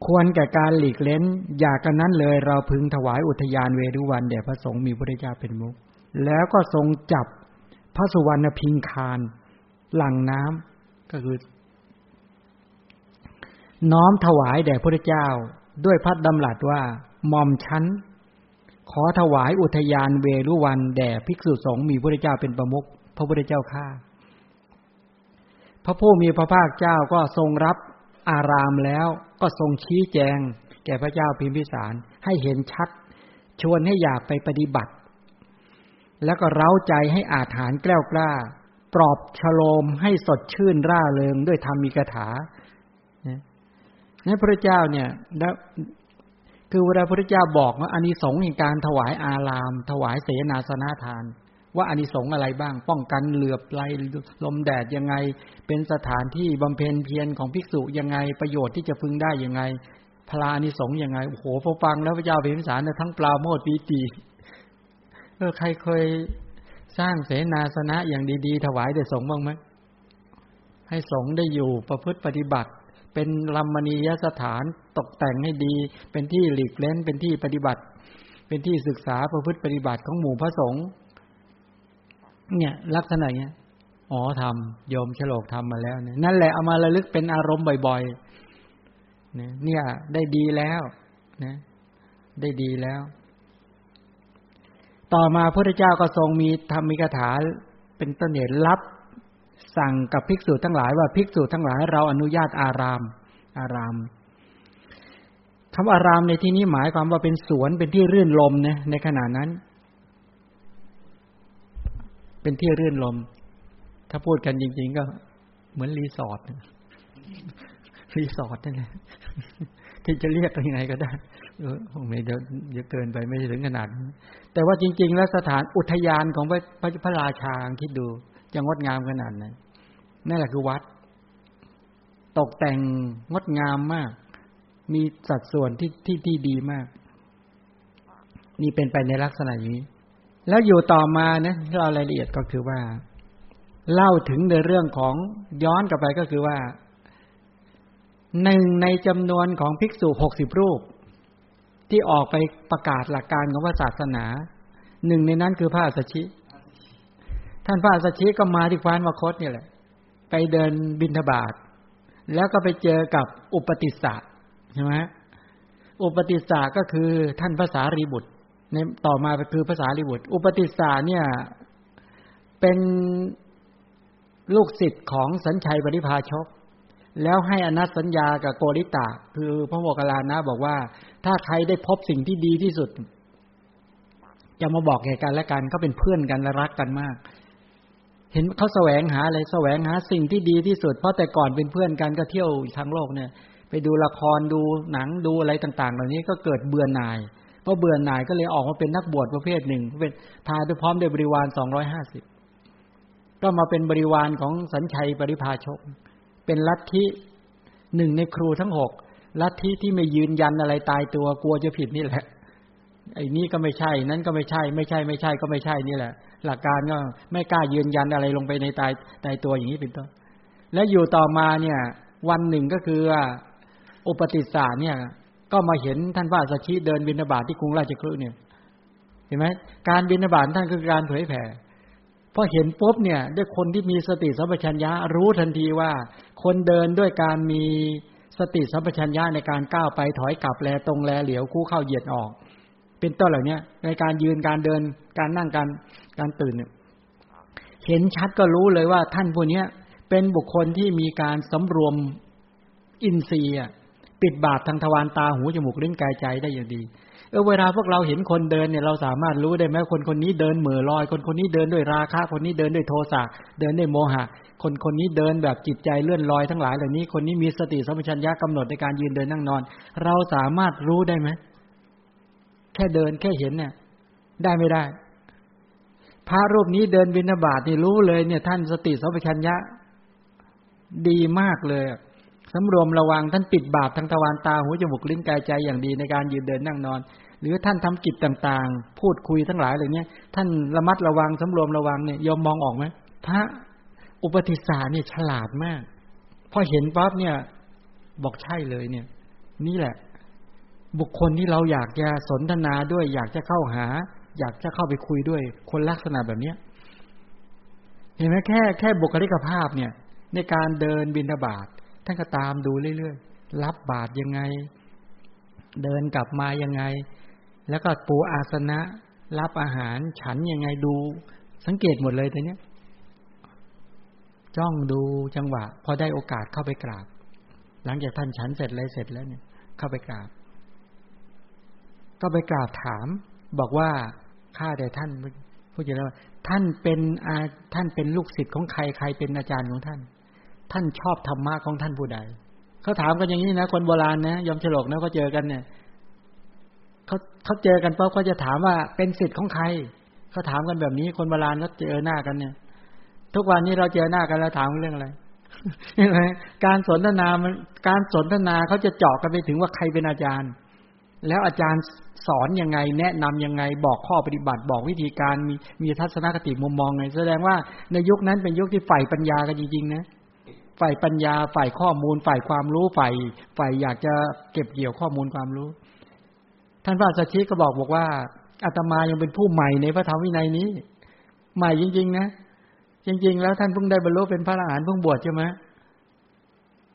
ควรแก่การหลีกเล้น อย่ากันนั้นเลยเราพึงถวายอุทยานเวรุวันแด่พระสงฆ์มีพระเจ้าเป็นมุก แล้วก็ทรงจับพระสุวรรณพิงคารหลังน้ำก็คือ น้อมถวายแด่พระเจ้า ด้วยพัดดำรัสว่ามอมชั้น ขอถวายอุทยานเวรุวันแด่ภิกษุสงฆ์มีพระเจ้าเป็นประมุขพระพุทธเจ้าข้าพระผู้มีพระภาคเจ้าก็ทรงรับอารามแล้วก็ทรงชี้แจง แก่พระเจ้าพิมพิสารให้เห็นชัด ชวนให้อยากไปปฏิบัติ แล้วก็เร้าใจให้อาถานแกล้วกล้า ปลอบฉโลมให้สดชื่นร่าเริงด้วยธรรมีกถา นี่พระเจ้าเนี่ยแล้วคือเวลาพระเจ้าบอกว่าอานิสงส์แห่งการถวายอาราม ถวายเสนาสนะทาน ว่าอานิสงส์อะไรบ้าง ป้องกันเหลือบไลลมแดดยังไง เป็นสถานที่บำเพ็ญเพียรของภิกษุยังไงประโยชน์ที่จะพึงได้ยังไงพลาอานิสงส์ยังไงโอ้โหพอฟังแล้วพระเจ้าเป็นสารทั้งปลาโมดปีติเออใครเคยสร้างเสนาสนะอย่างดี ๆ ถวายได้สงบ้างไหมให้สงได้อยู่ประพฤติปฏิบัติ เป็นลัมมณียสถานตกแต่งให้ดี เป็นที่หลีกเล้น เป็นที่ปฏิบัติ เป็นที่ศึกษาประพฤติปฏิบัติของหมู่พระสงฆ์เนี่ย ลักษณะเนี้ยอ๋อทำโยมฉลกทำมาแล้วเนี่ยนั่นแหละเอามาระลึกเป็นอารมณ์บ่อยๆเนี่ย ได้ดีแล้วนะได้ดีแล้ว ต่อมาพระพุทธเจ้าก็ทรงมีธรรมิกถาเป็นต้นเหตุรับ สั่งกับภิกษุทั้งหลายว่าภิกษุทั้งหลายเราอนุญาตอาราม อารามคำอารามในที่นี้หมายความว่าเป็นสวนเป็นที่รื่นรมย์นะในขณะนั้น เป็นที่รื่นรมย์ ถ้าพูดกันจริง ๆ ก็เหมือนรีสอร์ทรีสอร์ทนั่นแหละที่จะเรียกยังไงก็ได้เออไม่เยอะเกินไปไม่ถึงขนาดแต่ว่าจริง ๆ แล้วสถานอุทยานของพระพระราชาคิดดูจะงดงามขนาดไหน นั่นแหละคือวัด ตกแต่งงดงามมาก มีสัดส่วนที่ที่ที่ดีมาก นี่เป็นไปในลักษณะนี้ แล้วอยู่ต่อมาเนี่ยเรารายละเอียดก็คือว่า เล่าถึงในเรื่องของย้อนกลับไปก็คือว่าหนึ่งในจำนวนของภิกษุหกสิบรูป ที่ออกไปประกาศหลักการของพระศาสนา หนึ่งในนั้นคือพระสัชชิ ท่านพระสัชชิก็มาที่ฟ้านวคตเนี่ยแหละ ไปเดินบินทบาท แล้วก็ไปเจอกับอุปติสสะใช่ไหมอุปติสสะก็คือท่านภาษารีบุตรในต่อมาคือภาษารีบุตร อุปติสสะเนี่ย เป็นลูกศิษย์ของสัญชัยบริพาชก แล้วให้อนัตสัญญากับโกริตะ คือพระโมคคัลลานะบอกว่า ถ้าใครได้พบสิ่งที่ดีที่สุดจะมาบอกแก่กันและกันก็เป็นเพื่อนกันและรักกันมาก เห็นเขาแสวงหาอะไรแสวงหาสิ่งที่ดีที่สุด เพราะแต่ก่อนเป็นเพื่อนกันก็เที่ยวทางโลกเนี่ย ไปดูละครดูหนังดูอะไรต่าง ๆ เหล่านี้ก็เกิดเบื่อหน่ายเพราะเบื่อหน่ายก็เลยออกมาเป็นนักบวชประเภทหนึ่งเป็นพาด้วยพร้อมด้วยบริวารสองร้อยห้าสิบก็มาเป็นบริวารของสัญชัยปริพาชก เป็นลัทธิหนึ่งในครูทั้งหกลัทธิที่ไม่ยืนยันอะไรตายตัวกลัวจะผิดนี่แหละไอ้นี่ก็ไม่ใช่ นั้นก็ไม่ใช่ ไม่ใช่ไม่ใช่ก็ไม่ใช่นี่แหละ หลักการก็ไม่กล้ายืนยันอะไรลงไปในตายตายตัวอย่างนี้เป็นต้น และอยู่ต่อมาเนี่ย วันหนึ่งก็คืออุปติสสาเนี่ย ก็มาเห็นท่านพระสัชชีเดินบินาบาตที่กรุงราชคฤห์เนี่ยเห็นไหมการบินาบาตท่านคือการเผยแผ่พอเห็นปุ๊บเนี่ย ด้วยคนที่มีสติสัมปชัญญะรู้ทันทีว่า คนเดินด้วยการมีสติสัมปชัญญะในการก้าวไปถอยกลับแลตรงแลเหลียวคู่เข้าเหยียดออก เป็นต้นเหล่านี้ในการยืนการเดินการนั่งการ การตื่นเนี่ย เห็นชัดก็รู้เลยว่าท่านผู้นี้เป็นบุคคลที่มีการสำรวมอินทรีย์ปิดบาปทางทวารตาหูจมูกลิ้นกายใจได้อย่างดีเออเวลาพวกเราเห็นคนเดินเนี่ยเราสามารถรู้ได้ไหมคนคนนี้เดินเหม่อลอย คนคนนี้เดินด้วยราคะ คนนี้เดินด้วยโทสะเดินด้วยโมหะ คนคนนี้เดินแบบจิตใจเลื่อนลอยทั้งหลายเหล่านี้คนนี้มีสติสัมปชัญญะกำหนดในการยืนเดินนั่งนอน เราสามารถรู้ได้ไหมแค่เดินแค่เห็นเนี่ยได้ไม่ได้ พระรูปนี้เดินบินาบาตนี่รู้เลยเนี่ย ท่านสติสัมปชัญญะ ดีมากเลยสำรวมระวังท่านปิดบาปทางทวารตาหูจมูกลิ้นกายใจอย่างดีในการยืนเดินนั่งนอน หรือท่านทำกิจต่างๆ พูดคุยทั้งหลายเหล่านี้ท่านระมัดระวังสำรวมระวังเนี่ยยอมมองออกไหมพระอุปติสาเนี่ยฉลาดมากพอเห็นปั๊บเนี่ย บอกใช่เลยเนี่ย นี่แหละ บุคคลที่เราอยากจะสนทนาด้วยอยากจะเข้าหา อยากจะเข้าไปคุยด้วย คนลักษณะแบบเนี้ยเห็นไหมแค่แค่บุคลิกภาพเนี่ย ในการเดินบินบาตท่านก็ตามดูเรื่อยๆ รับบาตรยังไง เดินกลับมายังไง แล้วก็ปูอาสนะ รับอาหารฉันยังไงดู สังเกตหมดเลยทีเนี้ยจ้องดูจังหวะ พอได้โอกาสเข้าไปกราบ หลังจากท่านฉันเสร็จเลยเสร็จแล้วเนี่ย เข้าไปกราบ ก็ไปกราบถาม บอกว่า ข้าแต่ท่านพูดอย่างไรว่าท่านเป็นอาท่านเป็นลูกศิษย์ของใครใครเป็นอาจารย์ของท่าน ท่านชอบธรรมะของท่านผู้ใดเขาถามกันอย่างนี้นะ คนโบราณนะยอมฉลกนะเขาเจอกันเนี่ยเขาเขาเจอกันเพราะเขาจะถามว่าเป็นสิทธิ์ของใครเขาถามกันแบบนี้คนโบราณเขาเจอหน้ากันเนี่ย ทุกวันนี้เราเจอหน้ากันแล้วถามเรื่องอะไรใช่ไหมการสนทนามันการสนทนาเขาจะเจาะกันไปถึงว่าใครเป็นอาจารย์ แล้วอาจารย์สอนยังไง แนะนํำยังไง บอกข้อปฏิบัติ บอกวิธีการมีมีทัศนคติมุมมองไง แสดงว่าในยุคนั้นเป็นยุคที่ใฝ่ปัญญากันจริงๆนะฝ่ายปัญญาฝ่ายข้อมูล ฝ่ายความรู้ฝ่ายฝ่ายอยากจะเก็บเกี่ยวข้อมูลความรู้ ท่านพระสัชชีก็บอกบอกว่าอาตมายังเป็นผู้ใหม่ในพระธรรมวินัยนี้ ใหม่จริง ๆ นะจริง ๆ แล้วท่านเพิ่งได้บรรลุเป็นพระอรหันต์เพิ่งบวชใช่ไหม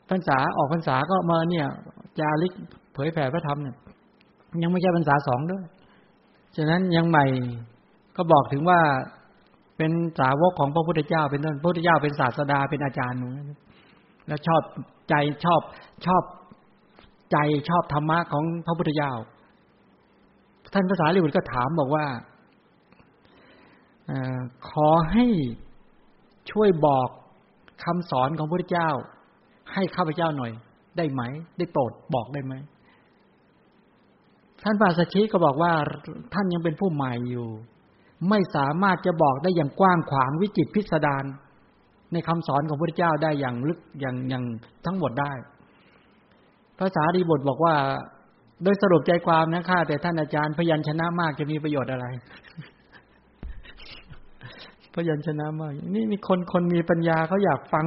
พรรษาออกพรรษาก็มาเนี่ยจาริกเผยแผ่พระธรรมเนี่ย ยังไม่ใช่พรรษาสองด้วย ฉะนั้นยังใหม่ก็บอกถึงว่าเป็นสาวกของพระพุทธเจ้า เป็นต้นพระพุทธเจ้าเป็นศาสดาเป็นอาจารย์แล้วชอบใจชอบชอบใจชอบธรรมะของพระพุทธเจ้า ท่านภาษาลิบุตรก็ถามบอกว่าอขอให้ช่วยบอกคำสอนของพระพุทธเจ้า ให้ข้าพเจ้าหน่อย ได้ไหม ได้โปรดบอกได้ไหม ท่านพระสัชชีก็บอกว่าท่านยังเป็นผู้ใหม่อยู่ ไม่สามารถจะบอกได้อย่างกว้างขวางวิจิตพิสดารในคำสอนของพระเจ้าได้อย่างลึกอย่างอย่างทั้งหมดได้ ภาษาดีบทบอกว่า โดยสรุปใจความนะค่ะแต่ท่านอาจารย์พยัญชนะมากจะมีประโยชน์อะไร พยัญชนะมาก นี่มีคนคนมีปัญญาเขาอยากฟัง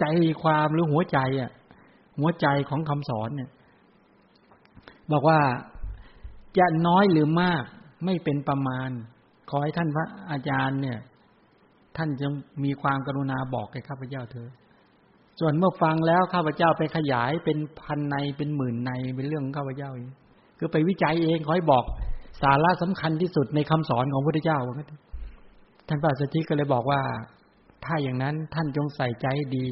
ใจความหรือหัวใจอะ หัวใจของคำสอนเนี่ย บอกว่าจะน้อยหรือมากไม่เป็นประมาณ ขอให้ท่านพระอาจารย์เนี่ย ท่านจะมีความกรุณาบอกแก่ข้าพเจ้าเถอะส่วนเมื่อฟังแล้วข้าพเจ้าไปขยายเป็นพันในเป็นหมื่นในเป็นเรื่องของข้าพเจ้าเองคือไปวิจัยเองขอให้บอกสาระสำคัญที่สุดในคำสอนของพระพุทธเจ้าท่านพระสัจจิก็เลยบอกว่า ถ้าอย่างนั้นท่านจงใส่ใจดี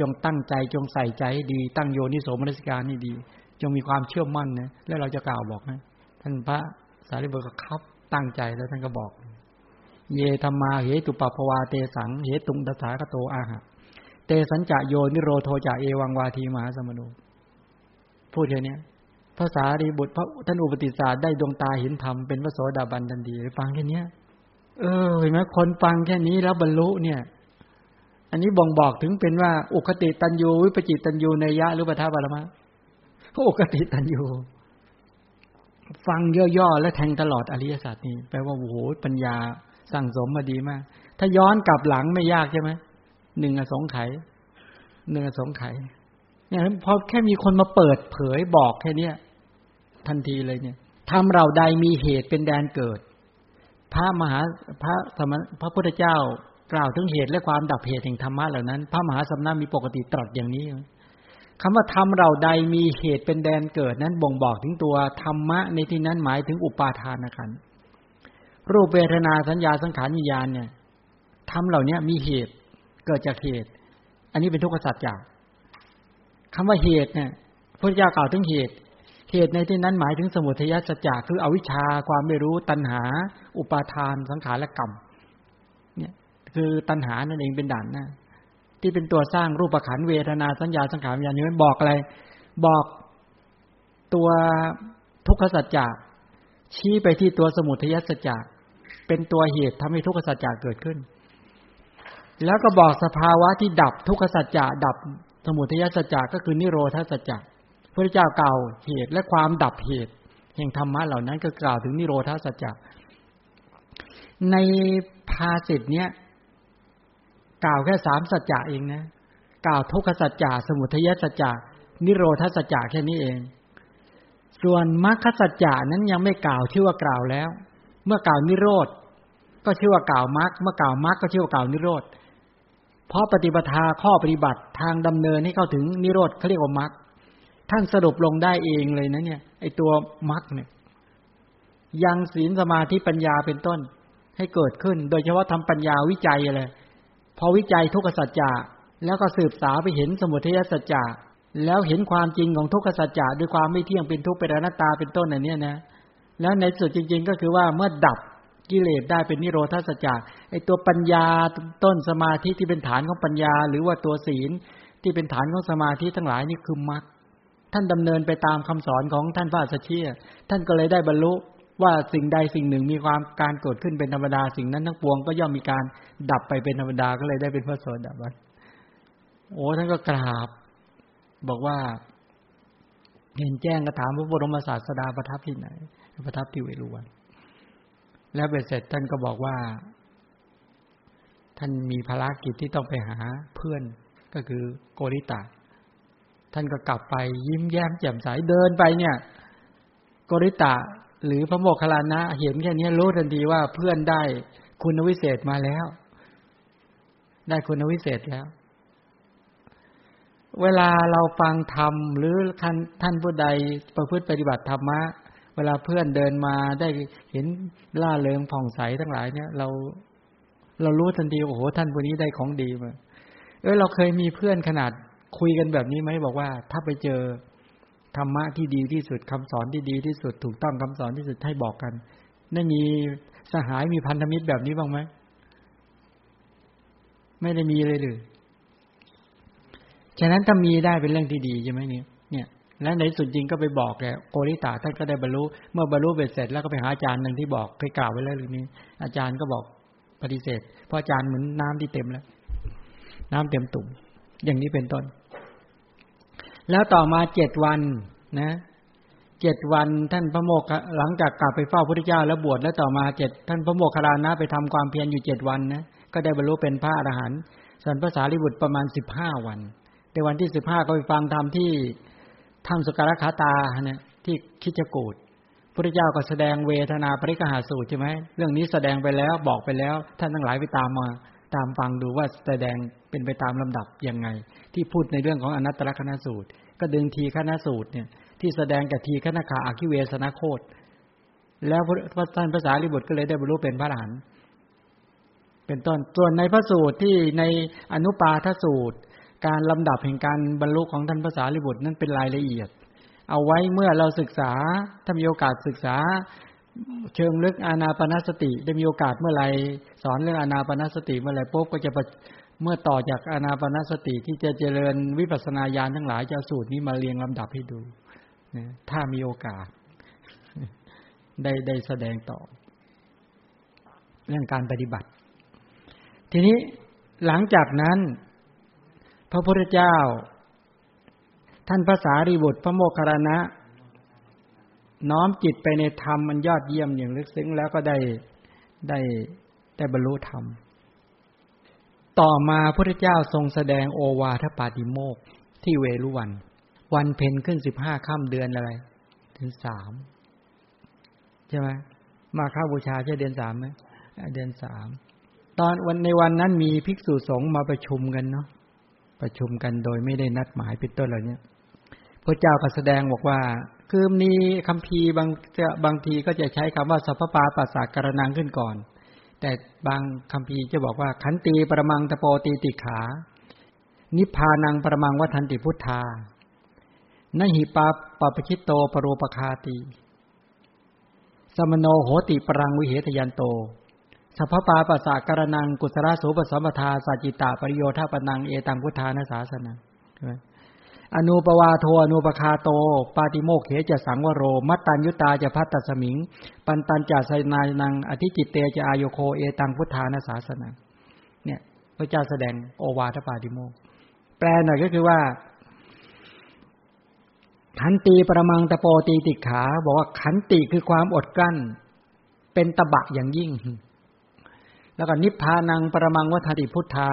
จงตั้งใจจงใส่ใจดี ตั้งโยนิโสมนสิการให้ดี จงมีความเชื่อมั่นนะแล้วเราจะกล่าวบอกนะท่านพระสารีบุตรก็ครับตั้งใจแล้วท่านก็บอก เยธรรมาเหตุปปวาเตสังเหตุงตถาคโตอาหะเตสัญจะโยนิโรโทจะเอวังวาทีมหาสมโนพูดแค่นี้ภาษาดีบุตรพระท่านอุปติสาได้ดวงตาเห็นธรรมเป็นพระโสดาบันทันทีฟังแค่นี้เออเห็นไหมคนฟังแค่นี้แล้วบรรลุเนี่ย อันนี้บ่งบอกถึงเป็นว่า อุคติตันยูวิปจิตตันยูในยะหรือปทาบารมะ อุคติตันยูฟังย่อๆและแทงตลอดอริยศาสัจนี้แปลว่าโอ้โหปัญญาสั่งสมมาดีมาก ถ้าย้อนกลับหลังไม่ยากใช่ไหมหนึ่งอสงไขหนึ่งอสงไขเนี่ยพอแค่มีคนมาเปิดเผยบอกแค่เนี้ยทันทีเลยเนี่ยทำเราใดมีเหตุเป็นแดนเกิด พระมหาพระสมพระพุทธเจ้ากล่าวถึงเหตุและความดับเหตุแห่งธรรมะเหล่านั้น พระมหาสมณะมีปกติตรัสอย่างนี้ คำว่าทำเราใดมีเหตุเป็นแดนเกิดนั้นบ่งบอกถึงตัวธรรมะในที่นั้นหมายถึงอุปาทานขันรูปเวทนาสัญญาสังขารวิญญาณเนี่ยทำเหล่านี้มีเหตุเกิดจากเหตุ อันนี้เป็นทุกขสัจจะคำว่าเหตุเนี่ยพระเจ้ากล่าวถึงเหตุ เหตุในที่นั้นหมายถึงสมุทัยสัจจะคืออวิชชาความไม่รู้ตัณหา อุปาทานสังขารและกรรมเนี่ยคือตัณหานั่นเองเป็นด่านหน้า ที่เป็นตัวสร้างรูปขันเวทนาสัญญาสังขารวิญญาณนี้มันบอกอะไร บอกตัวทุกขสัจจะชี้ไปที่ตัวสมุทัยสัจจะเป็นตัวเหตุทำให้ทุกขสัจจะเกิดขึ้น แล้วก็บอกสภาวะที่ดับทุกขสัจจะดับสมุทัยสัจจะก็คือนิโรธาสัจจะพระเจ้าเก่าเหตุและความดับเหตุแห่งธรรมะเหล่านั้นก็กล่าวถึงนิโรธาสัจจะในภาสิทธเนี้ย กล่าวแค่สามสัจจะเองนะ กล่าวทุกขสัจจะสมุทัยสัจจะนิโรธาสัจจะแค่นี้เอง ส่วนมรรคสัจจะนั้นยังไม่กล่าวชื่อว่ากล่าวแล้ว เมื่อกล่าวนิโรธก็ชื่อว่ากล่าวมรรคเมื่อกล่าวมรรคก็ชื่อว่ากล่าวนิโรธเพราะปฏิปทาข้อปฏิบัติทางดำเนินให้เข้าถึงนิโรธเขาเรียกว่ามรรคท่านสรุปลงได้เองเลยนะเนี่ย ไอตัวมรรคเนี่ย ยังศีลสมาธิปัญญาเป็นต้นให้เกิดขึ้น โดยเฉพาะทำปัญญาวิจัยอะไร พอวิจัยทุกขสัจจะแล้วก็สืบสาวไปเห็นสมุทัยสัจจะแล้วเห็นความจริงของทุกขสัจจะด้วยความไม่เที่ยงเป็นทุกข์เป็นอนัตตาเป็นต้นอันนี้นะแล้วในสุดจริง ๆ ก็คือว่าเมื่อดับกิเลสได้เป็นนิโรธาสัจจะไอตัวปัญญาต้นสมาธิที่เป็นฐานของปัญญา หรือว่าตัวศีลที่เป็นฐานของสมาธิทั้งหลายนี่คือมรรคท่านดำเนินไปตามคำสอนของท่านพระสัชเชียท่านก็เลยได้บรรลุ ว่าสิ่งใดสิ่งหนึ่งมีความการเกิดขึ้นเป็นธรรมดาสิ่งนั้นทั้งปวงก็ย่อมมีการดับไปเป็นธรรมดาก็เลยได้เป็นพระโสดาบันโอ้ท่านก็กราบ บอกว่า เห็นแจ้งกระถามพระบรมศาสดาประทับที่ไหน ประทับที่เวรุวันแล้วเบ็ดเสร็จท่านก็บอกว่า ท่านมีภารกิจที่ต้องไปหาเพื่อนก็คือโกริตาท่านก็กลับไปยิ้มแย้มแจ่มใสเดินไปเนี่ย โกริตา หรือพระโมคคัลลานะ เห็นแค่นี้รู้ทันทีว่าเพื่อนได้คุณวิเศษมาแล้ว ได้คุณวิเศษแล้ว เวลาเราฟังธรรมหรือท่านผู้ใดประพฤติปฏิบัติธรรมะ เวลาเพื่อนเดินมาได้เห็นล่าเริงผ่องใสทั้งหลายเนี่ย เราเรารู้ทันทีโอ้โหท่านคนนี้ได้ของดีมาเออเราเคยมีเพื่อนขนาดคุยกันแบบนี้ไหมบอกว่า ถ้าไปเจอ ธรรมะที่ดีที่สุดคำสอนที่ดีที่สุด ถูกต้องคำสอนที่สุดให้บอกกันได้มีสหายมีพันธมิตรแบบนี้บ้างไหมไม่ได้มีเลยหรือฉะนั้นถ้ามีได้เป็นเรื่องที่ดีใช่ไหมเนี่ยเนี่ย แล้วในสุดจริงก็ไปบอกแกโกริตาท่านก็ได้บรรลุเมื่อบรรลุเบ็ดเสร็จแล้วก็ไปหาอาจารย์หนึ่งที่บอกเคยกล่าวไว้แล้วเรื่อนี้ อาจารย์ก็บอกปฏิเสธเพราะอาจารย์เหมือนน้ำที่เต็มแล้ว น้ำเต็มตุ่มอย่างนี้เป็นต้น แล้วต่อมาเจ็ดวันนะเจ็ดวันท่านพระโมกขหลังจากกลับไปเฝ้าพระพุทธเจ้าแล้วบวชแล้วต่อมาเจ็ดท่านพระโมคคัลานะไปทำความเพียรอยู่เจ็ดวันนะก็ได้บรรลุเป็นพระอรหันต์ส่วนภาษาลิบุตรประมาณสิบห้าวันในวันที่สิบห้าก็ไปฟังธรรมที่ถ้ำสุการคาตาเนี่ยที่คิจกูดพระเจ้าก็แสดงเวทนาปริกหาสูตรใช่ไหมเรื่องนี้แสดงไปแล้วบอกไปแล้ว ท่านทั้งหลายไปตามมา ตามฟังดูว่าแสดง เป็นไปตามลำดับยังไง ที่พูดในเรื่องของอนัตตลกนสูตร ก็ดึงทีคณะสูตรเนี่ยที่แสดงกับทีคณขาอาคิเวสนาโคตแล้วพระท่านภาษาลิบุตรก็เลยได้บรรลุเป็นพระอรหันต์เป็นต้นส่วนในพระสูตรที่ในอนุปาทสูตร การลำดับแห่งการบรรลุของท่านภาษาลิบุตรนั้นเป็นรายละเอียด เอาไว้เมื่อเราศึกษาถ้ามีโอกาสศึกษาเชิงลึกอานาปนสติ ได้มีโอกาสเมื่อไรสอนเรื่องอานาปนสติเมื่อไรปุ๊บก็จะ เมื่อต่อจากอานาปนสติที่จะเจริญวิปัสสนาญาณทั้งหลายจะสูตรนี้มาเรียงลำดับให้ดูถ้ามีโอกาส ได้ได้แสดงต่อ เรื่องการปฏิบัติ ทีนี้หลังจากนั้น พระพุทธเจ้า ท่านภาษารีบุตรพระโมคคัลลานะ น้อมจิตไปในธรรมมันยอดเยี่ยมอย่างลึกซึ้งแล้วก็ได้ได้ได้บรรลุธรรม ต่อมาพระเจ้าทรงแสดงโอวาทปาติโมกที่เวรุวัน วันเพ็ญขึ้นสิบห้าค่ำเดือนอะไร ถึงสามใช่ไหมมาข้าบูชาใช่เดือนสามไหมเดือนสามตอนวันในวันนั้นมีภิกษุสงฆ์มาประชุมกันเนาะประชุมกันโดยไม่ได้นัดหมายเป็นต้นเหล่านี้พระเจ้าก็แสดงบอกว่า คือมีคำพีบางจะบางทีก็จะใช้คำว่าสัพพปาปัสสะการนังขึ้นก่อน แต่บางคำพีจะบอกว่า ขันตีประมังตะโปตีติขา นิพพานังประมังวัฏันติพุทธานหิปาปปชิตโตปรโรปคาติ สมโนโหติปรังวิเหตยันโตสัพปาปัสสะการนังกุศลสูปสัมปทาสัจิตาปริโยธาปนังเอตังพุทธานาสาสนา อนุปวาโทอนุปคาโต ปาติโมกเหจะสังวโร มัตตัญยุตาจะพัตตสมิง ปันตัญจะสนานัง อธิจิตเตจะอายโคเอตังพุทธานาสาสนาเนี่ยพระเจ้าแสดงโอวาทปาติโมก แปลหน่อยก็คือว่าขันตีประมังตะโปตีติขา บอกว่าขันติคือความอดกลั้น เป็นตบะอย่างยิ่ง แล้วก็นิพพานังประมังวัฏติพุทธา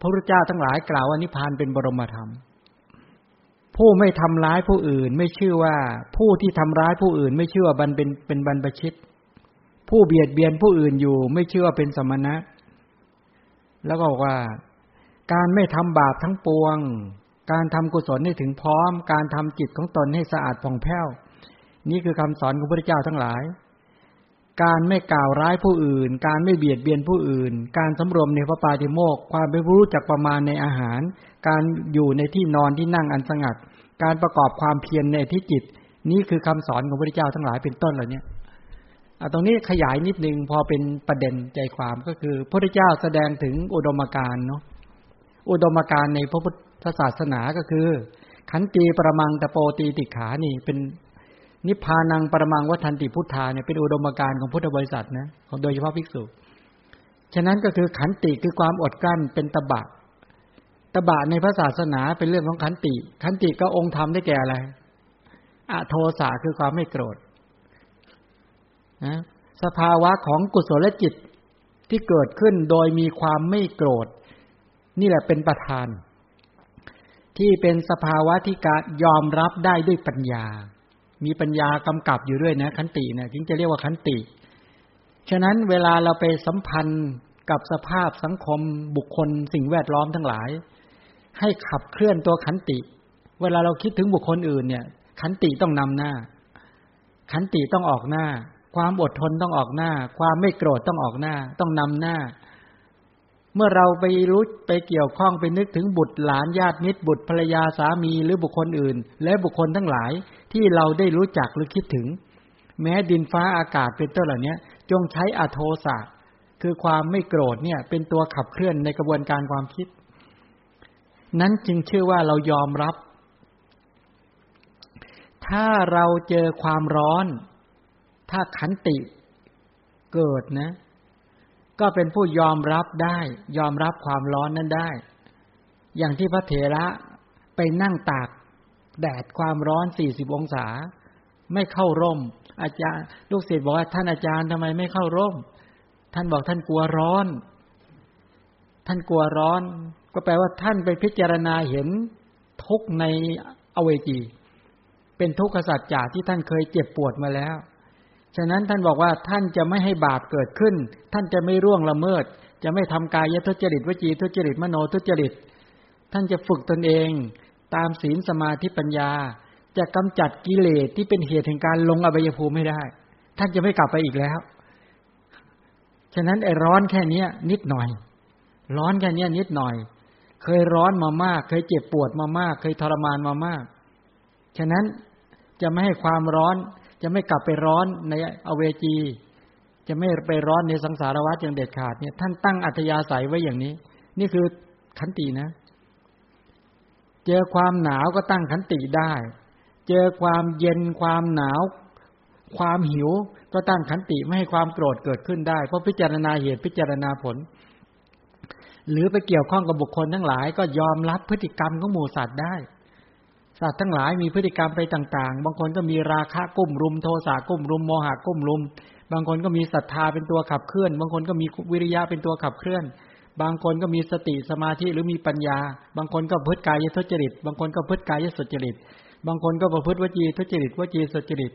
พระพุทธเจ้าทั้งหลายกล่าวว่านิพพานเป็นบรมธรรม ผู้ไม่ทำร้ายผู้อื่น ไม่ชื่อว่า ผู้ที่ทำร้ายผู้อื่น ไม่ชื่อว่าบันเป็นเป็นบรรพชิต ผู้เบียดเบียนผู้อื่นอยู่ ไม่ชื่อว่าเป็นสมณะ แล้วก็บอกว่า การไม่ทำบาปทั้งปวง การทำกุศลให้ถึงพร้อม การทำจิตของตนให้สะอาดผ่องแผ้ว นี่คือคำสอนของพระเจ้าทั้งหลาย การไม่กล่าวร้ายผู้อื่น การไม่เบียดเบียนผู้อื่น การสำรวมในพระปาติโมกความไม่รู้จักประมาณในอาหาร การอยู่ในที่นอนที่นั่งอันสงัด การประกอบความเพียรในที่จิต นี่คือคำสอนของพระเจ้าทั้งหลายเป็นต้นเหล่านี้ตรงนี้ขยายนิดนึงพอเป็นประเด็นใจความก็คือพระเจ้าแสดงถึงอุดมการเนาะอุดมการในพระพุทธศาสนาก็คือ ขันตีประมังตะโปตีติขานี่เป็นนิพพานังประมังวัฏันติพุทธาเนี่ยเป็นอุดมการณ์ของพุทธบริษัทนะของโดยเฉพาะภิกษุ ฉะนั้นก็คือขันติคือความอดกลั้นเป็นตบะ ตบะในพระศาสนาเป็นเรื่องของขันติ ขันติก็องค์ธรรมได้แก่อะไรอโทสะคือความไม่โกรธนะสภาวะของกุศลจิตที่เกิดขึ้นโดยมีความไม่โกรธ นี่แหละเป็นประธาน ที่เป็นสภาวะที่การยอมรับได้ด้วยปัญญา มีปัญญากำกับอยู่ด้วยนะ ขันตินะจึงจะเรียกว่าขันติ ฉะนั้นเวลาเราไปสัมพันธ์กับสภาพสังคมบุคคลสิ่งแวดล้อมทั้งหลาย ให้ขับเคลื่อนตัวขันติ เวลาเราคิดถึงบุคคลอื่นเนี่ย ขันติต้องนำหน้า ขันติต้องออกหน้า ความอดทนต้องออกหน้า ความไม่โกรธต้องออกหน้า ต้องนำหน้า เมื่อเราไปรู้ไปเกี่ยวข้องไปนึกถึงบุตรหลานญาติมิตรบุตรภรรยาสามีหรือบุคคลอื่น และบุคคลทั้งหลายที่เราได้รู้จักหรือคิดถึง แม้ดินฟ้าอากาศเป็นต้นเหล่านี้จงใช้อโทสะคือความไม่โกรธเนี่ย เป็นตัวขับเคลื่อนในกระบวนการความคิด นั้นจึงชื่อว่าเรายอมรับ ถ้าเราเจอความร้อน ถ้าขันติเกิดนะ ก็เป็นผู้ยอมรับได้ ยอมรับความร้อนนั้นได้ อย่างที่พระเถระไปนั่งตากแดดความร้อนสี่สิบองศา ไม่เข้าร่ม อาจารย์ ลูกศิษย์บอกว่าท่านอาจารย์ทำไมไม่เข้าร่ม ท่านบอกท่านกลัวร้อน ท่านกลัวร้อน ก็แปลว่าท่านไปพิจารณาเห็นทุกในอเวจี เป็นทุกขสัจจะที่ท่านเคยเจ็บปวดมาแล้ว ฉะนั้นท่านบอกว่าท่านจะไม่ให้บาปเกิดขึ้น ท่านจะไม่ร่วงละเมิด จะไม่ทำกายทุจริตวจีทุจริตมโนทุจริต ท่านจะฝึกตนเอง ตามศีลสมาธิปัญญา จะกำจัดกิเลสที่เป็นเหตุแห่งการลงอบายภูมิไม่ได้ ท่านจะไม่กลับไปอีกแล้ว ฉะนั้นไอ้ร้อนแค่เนี้ยนิดหน่อย ร้อนแค่เนี้ยนิดหน่อย เคยร้อนมามาก เคยเจ็บปวดมามาก เคยทรมานมามาก ฉะนั้นจะไม่ให้ความร้อน จะไม่กลับไปร้อนในอเวจี จะไม่ไปร้อนในสังสารวัฏอย่างเด็ดขาดเนี่ย ท่านตั้งอัธยาศัยไว้อย่างนี้ นี่คือขันตินะ เจอความหนาวก็ตั้งขันติได้ เจอความเย็นความหนาว ความหิวก็ตั้งขันติไม่ให้ความโกรธเกิดขึ้นได้ เพราะพิจารณาเหตุพิจารณาผล หรือไปเกี่ยวข้องกับบุคคลทั้งหลาย ก็ยอมรับพฤติกรรมของหมูสัตว์ได้ สัตว์ทั้งหลายมีพฤติกรรมไปต่าง ๆ บางคนก็มีราคะกุ้มรุมโทสะกุ้มรุมโมหะกุ้มรุม บางคนก็มีศรัทธาเป็นตัวขับเคลื่อน บางคนก็มีวิริยะเป็นตัวขับเคลื่อน บางคนก็มีสติสมาธิหรือมีปัญญา บางคนก็พฤติกายทุจริต บางคนก็พฤติกายสุจริต บางคนก็ประพฤติวจีทุจริตวจีสุจริต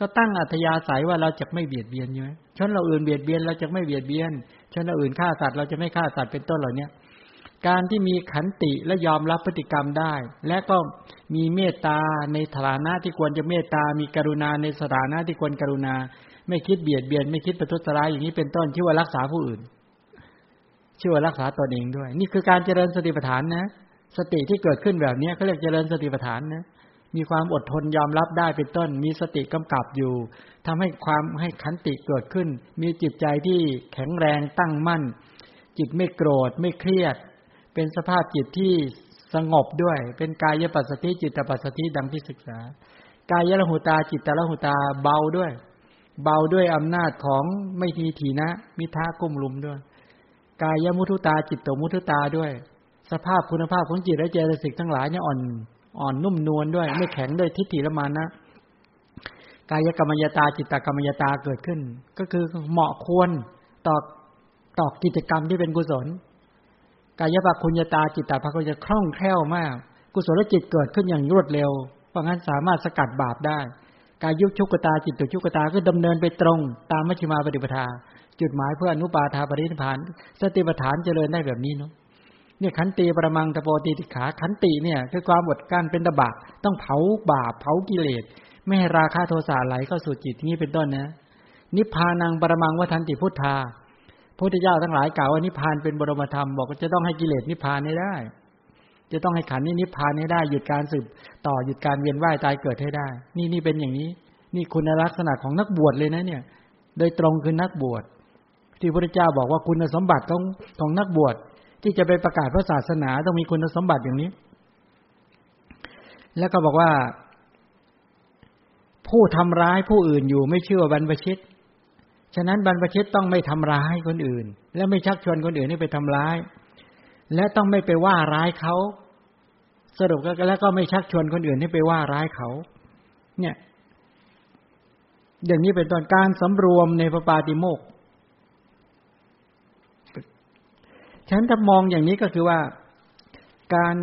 ก็ตั้งอัธยาศัยว่าเราจะไม่เบียดเบียนใช่ไหมชนเราอื่นเบียดเบียนเราจะไม่เบียดเบียน ชนอื่นฆ่าสัตว์เราจะไม่ฆ่าสัตว์เป็นต้นเหล่านี้การที่มีขันติและยอมรับพฤติกรรมได้ และก็มีเมตตาในฐานะที่ควรจะเมตตา มีกรุณาในสถานะที่ควรกรุณา ไม่คิดเบียดเบียน ไม่คิดประทุษร้ายอย่างนี้เป็นต้นชื่อว่ารักษาผู้อื่นชื่อว่ารักษาตนเองด้วย นี่คือการเจริญสติปัฏฐานนะ สติที่เกิดขึ้นแบบนี้เขาเรียกเจริญสติปัฏฐานนะ มีความอดทนยอมรับได้เป็นต้น มีสติกำกับอยู่ทำให้ความให้ขันติเกิดขึ้น มีจิตใจที่แข็งแรงตั้งมั่น จิตไม่โกรธไม่เครียด เป็นสภาพจิตที่สงบด้วย เป็นกายปัสสติจิตปัสสติดังที่ศึกษา กายละหุตาจิตตละหุตาเบาด้วย เบาด้วยอำนาจของไม่ทีถีนะ มิท้ากุ้มลุมด้วย กายมุทุตาจิตตมุทุตาด้วย สภาพคุณภาพของจิตและเจตสิกทั้งหลายเนี่ยอ่อน อ่อนนุ่มนวลด้วย ไม่แข็งด้วยทิฏฐิละมานะกายกรรมยตาจิตตกรรมยตาเกิดขึ้น ก็คือเหมาะควรต่อต่อกิจกรรมที่เป็นกุศล กายภาคุญตาจิตตภาคุญจะคล่องแคล่วมาก กุศลจิตเกิดขึ้นอย่างรวดเร็ว เพราะงั้นสามารถสกัดบาปได้ กายยุชุกตาจิตตุชุกตาก็ดำเนินไปตรง ตามมัชฌิมาปฏิปทา จุดหมายเพื่ออนุปาทาปรินิพาน สติปัฏฐานเจริญได้แบบนี้เนาะ เนี่ยขันติประมังตะโปติติขา ขันติเนี่ยคือความอดกั้นเป็นตบะต้องเผาบาปเผากิเลสไม่ให้ราคะโทสะไหลเข้าสู่จิตนี้เป็นต้นนะนิพพานังประมังวัฏันติพุทธาพระพุทธเจ้าทั้งหลายกล่าวว่านิพพานเป็นบรมธรรมบอกว่าจะต้องให้กิเลสนิพพานให้ได้ จะต้องให้ขันนี้นิพพานให้ได้ หยุดการสืบต่อหยุดการเวียนว่ายตายเกิดให้ได้ นี่นี่เป็นอย่างนี้ นี่คุณลักษณะของนักบวชเลยนะเนี่ย โดยตรงคือนักบวช ที่พระเจ้าบอกว่าคุณสมบัติของของนักบวช ที่จะไปประกาศพระศาสนาต้องมีคุณสมบัติอย่างนี้ แล้วก็บอกว่า ผู้ทำร้ายผู้อื่นอยู่ไม่เชื่อบรรพชิต ฉะนั้นบรรพชิตต้องไม่ทำร้ายคนอื่น และไม่ชักชวนคนอื่นให้ไปทำร้าย และต้องไม่ไปว่าร้ายเขาสรุปก็แล้วก็ไม่ชักชวนคนอื่นให้ไปว่าร้ายเขา เนี่ย อย่างนี้เป็นตอนการสำรวมในพระปาติโมกข ฉะนั้นถ้ามองอย่างนี้ก็คือว่าการ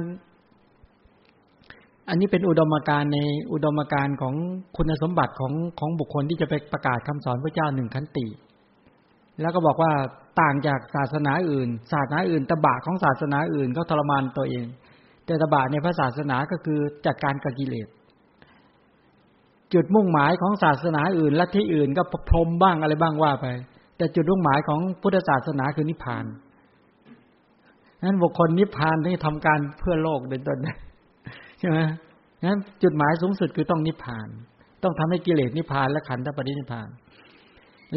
อันนี้เป็นอุดมการในอุดมการของคุณสมบัติของของบุคคลที่จะไปประกาศคำสอนพระเจ้าหนึ่งขันติ แล้วก็บอกว่าต่างจากศาสนาอื่น ศาสนาอื่นตบะของศาสนาอื่นเขาทรมานตัวเอง แต่ตบะในพระศาสนาก็คือจัดการกับกิเลสจุดมุ่งหมายของศาสนาอื่นและที่อื่นก็พรมบ้างอะไรบ้างว่าไป แต่จุดมุ่งหมายของพุทธศาสนาคือนิพพาน นั้นบุคคลนิพพานที่ทำการเพื่อโลกเป็นต้นใช่ไหมนั้นจุดหมายสูงสุดคือต้องนิพพาน ต้องทำให้กิเลสนิพพานและขันธปรินิพพาน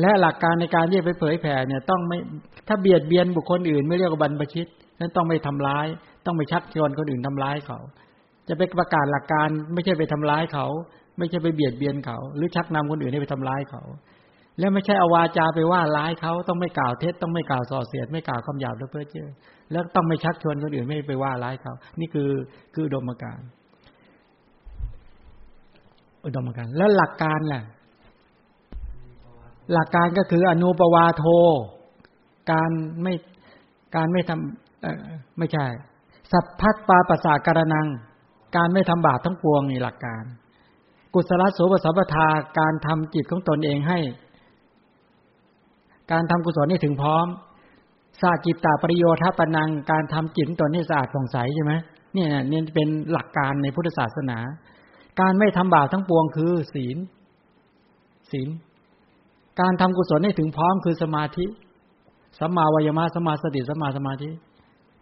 และหลักการในการที่ไปเผยแผ่เนี่ย ต้องไม่ถ้าเบียดเบียนบุคคลอื่น ไม่เรียกว่าบรรพชิตนั้นต้องไม่ทำร้าย ต้องไปชักชวนคนอื่นทำร้ายเขา จะไปประกาศหลักการไม่ใช่ไปทำร้ายเขา ไม่ใช่ไปเบียดเบียนเขา หรือชักนำคนอื่นให้ไปทำร้ายเขา แล้วไม่ใช่อวาจาไปว่าร้ายเขาต้องไม่กล่าวเท็จต้องไม่กล่าวส่อเสียดไม่กล่าวคำหยาบแล้วเพื่อเจ้อ แล้วต้องไม่ชักชวนคนอื่นไม่ไปว่าร้ายเขานี่คือคืออุดมการอุดมการแล้วหลักการแหละหลักการก็คืออนุปวาโท การไม่การไม่ทำไม่ใช่ สัพพัตปาปัสสะการนัง การไม่ทำบาปทั้งปวงนี่หลักการ กุศลโสปสัพทาการทำจิตของตนเองให้ การทำกุศลนี่ถึงพร้อม สาจิตตาปริโยทปนังการทำจิตตนให้สะอาดผ่องใสใช่ไหมเนี่ยเนี่ยเป็นหลักการในพุทธศาสนา การไม่ทำบาปทั้งปวงคือศีล ศีล การทำกุศลให้ถึงพร้อมคือสมาธิสัมมาวายมะสัมมาสติสัมมาสมาธิ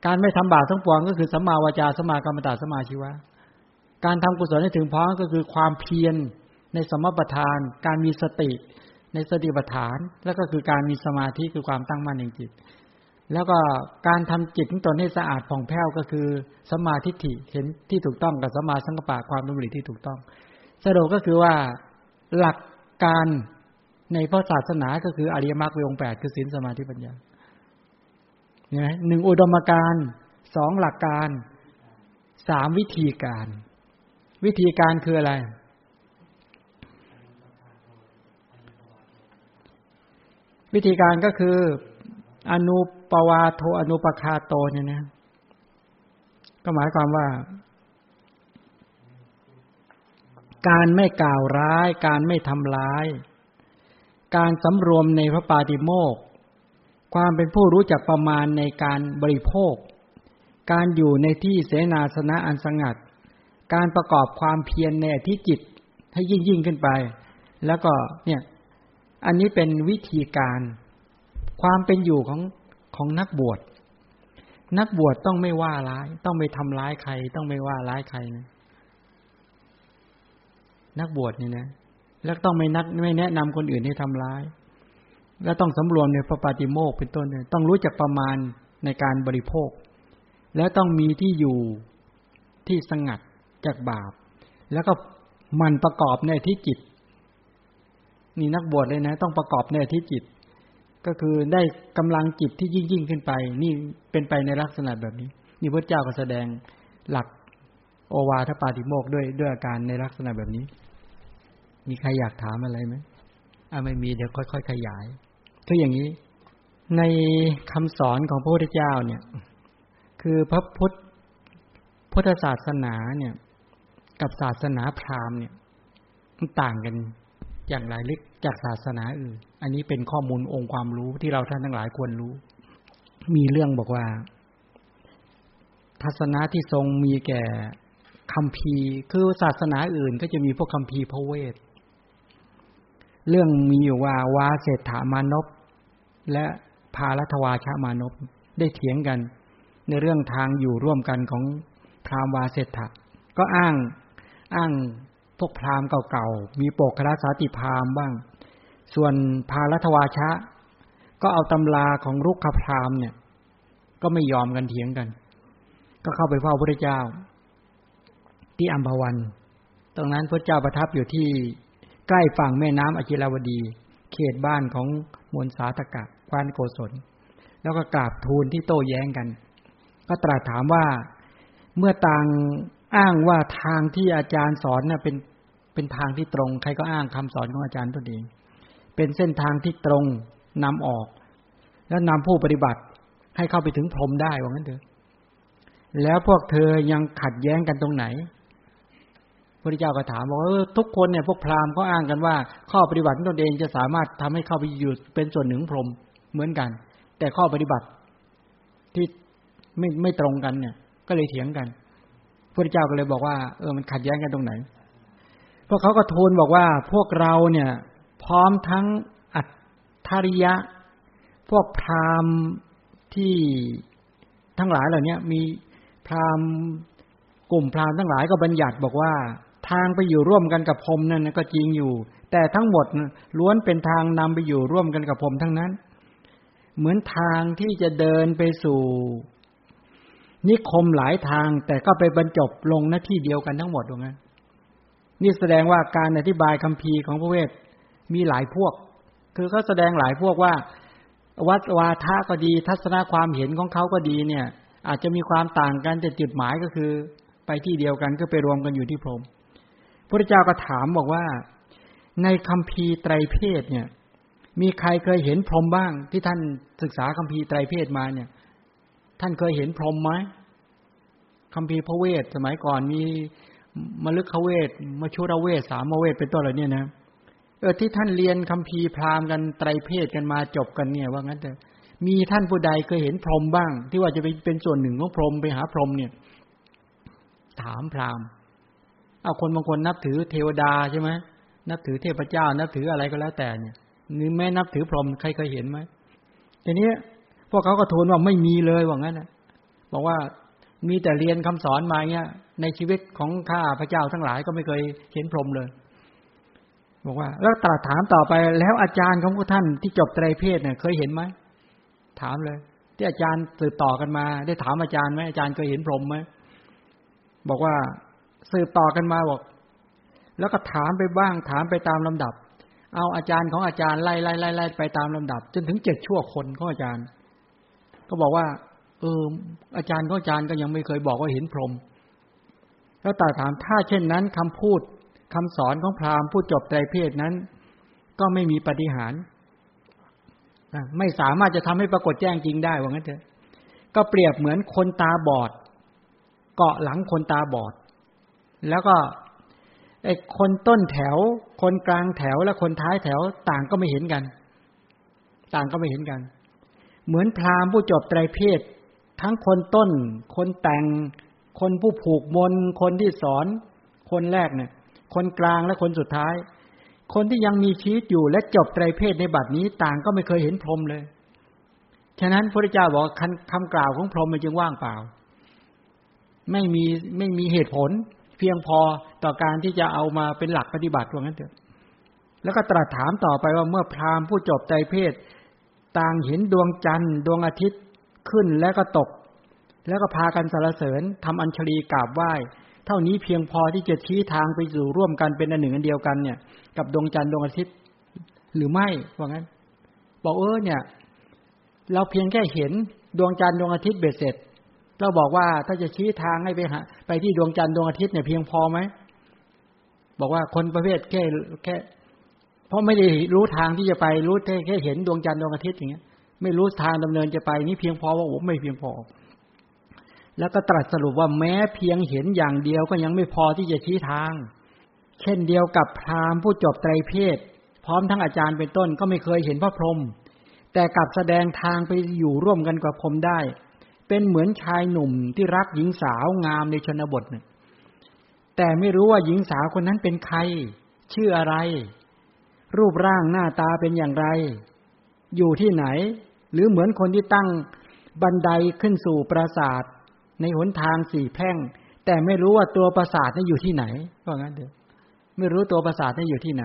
การไม่ทำบาปทั้งปวงก็คือสัมมาวาจาสัมมากรรมตาสัมมาชีวะการทำกุศลให้ถึงพร้อมก็คือความเพียรในสมประทาน การมีสติในสติปัฏฐาน แล้วก็คือการมีสมาธิคือความตั้งมั่นในจิต แล้วก็การทำจิตของตนให้สะอาดผ่องแผ้วก็คือสมาธิฐิเห็นที่ถูกต้องกับสมาสังกปะความดำริที่ถูกต้องสรุปก็คือว่าหลักการในพระศาสนาก็คืออริยมรรคองแปดคือศีลสมาธิปัญญาเนี่ยหนึ่งอุดมการสองหลักการสามวิธีการ วิธีการคืออะไร วิธีการก็คืออนุ ปวาโทอนุปคาโตเนี่ยนะ ก็หมายความว่า การไม่กล่าวร้าย การไม่ทำร้าย การสำรวมในพระปาติโมกความเป็นผู้รู้จักประมาณในการบริโภค การอยู่ในที่เสนาสนะอันสงัด การประกอบความเพียรในที่จิตให้ยิ่งยิ่งขึ้นไป แล้วก็เนี่ย อันนี้เป็นวิธีการ ความเป็นอยู่ของ ของนักบวช นักบวชต้องไม่ว่าร้าย ต้องไม่ทำร้ายใคร ต้องไม่ว่าร้ายใครนะนักบวชนี่นะ แล้วต้องไม่นัดไม่แนะนำคนอื่นให้ทำร้าย แล้วต้องสำรวมในพระปฏิโมกเป็นต้นเนี่ยต้องรู้จักประมาณในการบริโภค แล้วต้องมีที่อยู่ที่สงัดจากบาป แล้วก็มันประกอบในที่จิต นี่นักบวชเลยนะ ต้องประกอบในที่จิต ก็คือได้กำลังจิตที่ยิ่งยิ่งขึ้นไป นี่เป็นไปในลักษณะแบบนี้ นี่พระเจ้าก็แสดงหลักโอวาทปาติโมกด้วยด้วยอาการในลักษณะแบบนี้ มีใครอยากถามอะไรไหมอ่าไม่มีเดี๋ยวค่อยๆขยายคืออย่างนี้ ในคำสอนของพระพุทธเจ้าเนี่ย คือพระพุทธพุทธศาสนาเนี่ย กับศาสนาพราหมณ์เนี่ยมันต่างกัน อย่างไรลึกจากศาสนาอื่น อันนี้เป็นข้อมูลองค์ความรู้ที่เราท่านทั้งหลายควรรู้ มีเรื่องบอกว่า ทัศนะที่ทรงมีแก่คำพีคือศาสนาอื่น ก็จะมีพวกคำพีพระเวท เรื่องมีอยู่ว่าวาเศรษฐามานพและพาลัทวาชามานพได้เถียงกัน ในเรื่องทางอยู่ร่วมกันของพราหมณ์วาเศรษฐะก็อ้างอ้าง วกพราหมณ์เก่าๆ มีโปกคราสาติพราหมณ์บ้าง ส่วนพาลัทวาชะ ก็เอาตำราของรุกขพราหมณ์เนี่ย ก็ไม่ยอมกันเถียงกัน ก็เข้าไปเฝ้าพระเจ้า ที่อัมพวัน ตรงนั้นพระเจ้าประทับอยู่ที่ใกล้ฝั่งแม่น้ำอจิราวดี เขตบ้านของมวลสาตกะควานโกศล แล้วก็กราบทูลที่โต้แย้งกัน ก็ตรัสถามว่าเมื่อต่างอ้างว่าทางที่อาจารย์สอนน่ะเป็น เป็นทางที่ตรง ใครก็อ้างคำสอนของอาจารย์ตัวเอง เป็นเส้นทางที่ตรงนำออก แล้วนำผู้ปฏิบัติให้เข้าไปถึงพรหมได้ว่างั้นเถอะ แล้วพวกเธอยังขัดแย้งกันตรงไหนพระเจ้าก็ถามบอกว่าทุกคนเนี่ยพวกพราหมณ์ก็อ้างกันว่า ข้อปฏิบัติตนเองจะสามารถทำให้เข้าไปอยู่เป็นส่วนหนึ่งพรหมเหมือนกัน แต่ข้อปฏิบัติที่ไม่ไม่ตรงกันเนี่ย ก็เลยเถียงกันพระเจ้าก็เลยบอกว่าเออมันขัดแย้งกันตรงไหน วกเขาก็ทูลบอกว่าพวกเราเนี่ย พร้อมทั้งอัตถริยะ พวกพราหมณ์ที่ทั้งหลายเหล่านี้มีพราหมณ์กลุ่มพราหมณ์ทั้งหลายก็บัญญัติบอกว่า ทางไปอยู่ร่วมกันกับพรมนั่นก็จริงอยู่ แต่ทั้งหมดล้วนเป็นทางนำไปอยู่ร่วมกันกับพรมทั้งนั้น เหมือนทางที่จะเดินไปสู่ นิคมหลายทางแต่ก็ไปบรรจบลงหน้าที่เดียวกันทั้งหมดตรงนั้น นี่แสดงว่าการอธิบายคำพีของพระเวทมีหลายพวก คือเขาแสดงหลายพวกว่า วัดวาทะก็ดี ทัศนความเห็นของเขาก็ดีเนี่ย อาจจะมีความต่างกันแต่จุดหมายก็คือ ไปที่เดียวกันก็ไปรวมกันอยู่ที่พรหมพระเจ้าก็ถามบอกว่า ในคำพีไตรเพศเนี่ย มีใครเคยเห็นพรหมบ้างที่ท่านศึกษาคำพีไตรเพศมาเนี่ย ท่านเคยเห็นพรหมไหมคำพีพระเวทสมัยก่อนมี มลึกขเวทมชุระเวทสามเวทเป็นต้นอะไรเนี่ยนะเออที่ท่านเรียนคัมภีร์พราหมณ์กันไตรเพศกันมาจบกันเนี่ยว่างั้นแต่มีท่านผู้ใดเคยเห็นพรหมบ้าง ที่ว่าจะไปเป็นส่วนหนึ่งของพรหมไปหาพรหมเนี่ย ถามพราหมณ์เอาคนบางคนนับถือเทวดาใช่ไหมนับถือเทพเจ้า นับถืออะไรก็แล้วแต่เนี่ยนึแม่นับถือพรหมใครเคยเห็นไหมทีนี้พวกเขาก็ทูลว่าไม่มีเลยว่างั้นนะบอกว่า มีแต่เรียนคำสอนมาเงี้ยในชีวิตของข้าพระเจ้าทั้งหลายก็ไม่เคยเห็นพรหมเลย บอกว่า แล้วตรัสถามต่อไปแล้วอาจารย์ของพวกท่านที่จบไตรเพศเนี่ยเคยเห็นไหมถามเลย ที่อาจารย์สืบต่อกันมา ได้ถามอาจารย์ไหมอาจารย์เคยเห็นพรหมไหมบอกว่าสืบต่อกันมาบอก แล้วก็ถามไปบ้างถามไปตามลำดับ เอาอาจารย์ของอาจารย์ไล่ไล่ไล่ไล่ไปตามลำดับ จนถึงเจ็ดชั่วคนของอาจารย์ ก็บอกว่า เออ อาจารย์ก็อาจารย์ก็ยังไม่เคยบอกว่าเห็นพรหมแล้วตาถามถ้าเช่นนั้นคำพูดคำสอนของพราหมณ์ผู้จบไตรเพศนั้น ก็ไม่มีปฏิหารไม่สามารถจะทำให้ปรากฏแจ้งจริงได้ว่างั้นเถอะก็เปรียบเหมือนคนตาบอด เกาะหลังคนตาบอด แล้วก็ไอ้คนต้นแถว คนกลางแถวและคนท้ายแถวต่างก็ไม่เห็นกัน ต่างก็ไม่เห็นกัน เหมือนพราหมณ์ผู้จบไตรเพศ ทั้งคนต้น คนแต่ง คนผู้ผูกมน คนที่สอน คนแรกเนี่ย คนกลางและคนสุดท้าย คนที่ยังมีชีวิตอยู่และจบไตรเพศในบัดนี้ต่างก็ไม่เคยเห็นพรหมเลย ฉะนั้นพระเจ้าบอกคำกล่าวของพรหมมันจึงว่างเปล่า ไม่มีไม่มีเหตุผล เพียงพอต่อการที่จะเอามาเป็นหลักปฏิบัติว่างั้นเถอะแล้วก็ตรัสถามต่อไปว่าเมื่อพราหมณ์ผู้จบไตรเพศ ต่างเห็นดวงจันทร์ ดวงอาทิตย์ ขึ้นแล้วก็ตก แล้วก็พากันสรรเสริญทำอัญชลีกราบไหว้ เท่านี้เพียงพอที่จะชี้ทางไปสู่ร่วมกันเป็นอันหนึ่งอันเดียวกันเนี่ย กับดวงจันทร์ดวงอาทิตย์ หรือไม่ว่างั้น บอกเออเนี่ย เราเพียงแค่เห็นดวงจันทร์ดวงอาทิตย์เบ็ดเสร็จเราบอกว่าถ้าจะชี้ทางให้ไปหาไปที่ดวงจันทร์ดวงอาทิตย์เนี่ยเพียงพอไหมบอกว่าคนประเภทแค่แค่ เพราะไม่ได้รู้ทางที่จะไปรู้แค่แค่เห็นดวงจันทร์ดวงอาทิตย์อย่างเงี้ย ไม่รู้ทางดำเนินจะไปนี่เพียงพอว่าผมไม่เพียงพอ แล้วก็ตรัสสรุปว่าแม้เพียงเห็นอย่างเดียวก็ยังไม่พอที่จะชี้ทาง เช่นเดียวกับพราหมณ์ผู้จบไตรเพศ พร้อมทั้งอาจารย์เป็นต้นก็ไม่เคยเห็นพระพรหมแต่กลับแสดงทางไปอยู่ร่วมกันกับพรหมได้ เป็นเหมือนชายหนุ่มที่รักหญิงสาวงามในชนบทเนี่ยแต่ไม่รู้ว่าหญิงสาวคนนั้นเป็นใคร ชื่ออะไร รูปร่างหน้าตาเป็นอย่างไร อยู่ที่ไหน หรือเหมือนคนที่ตั้งบันไดขึ้นสู่ปราสาทในหนทางสี่แพร่ง แต่ไม่รู้ว่าตัวปราสาทนี่อยู่ที่ไหนก็งั้นเถอะไม่รู้ตัวปราสาทนี่อยู่ที่ไหน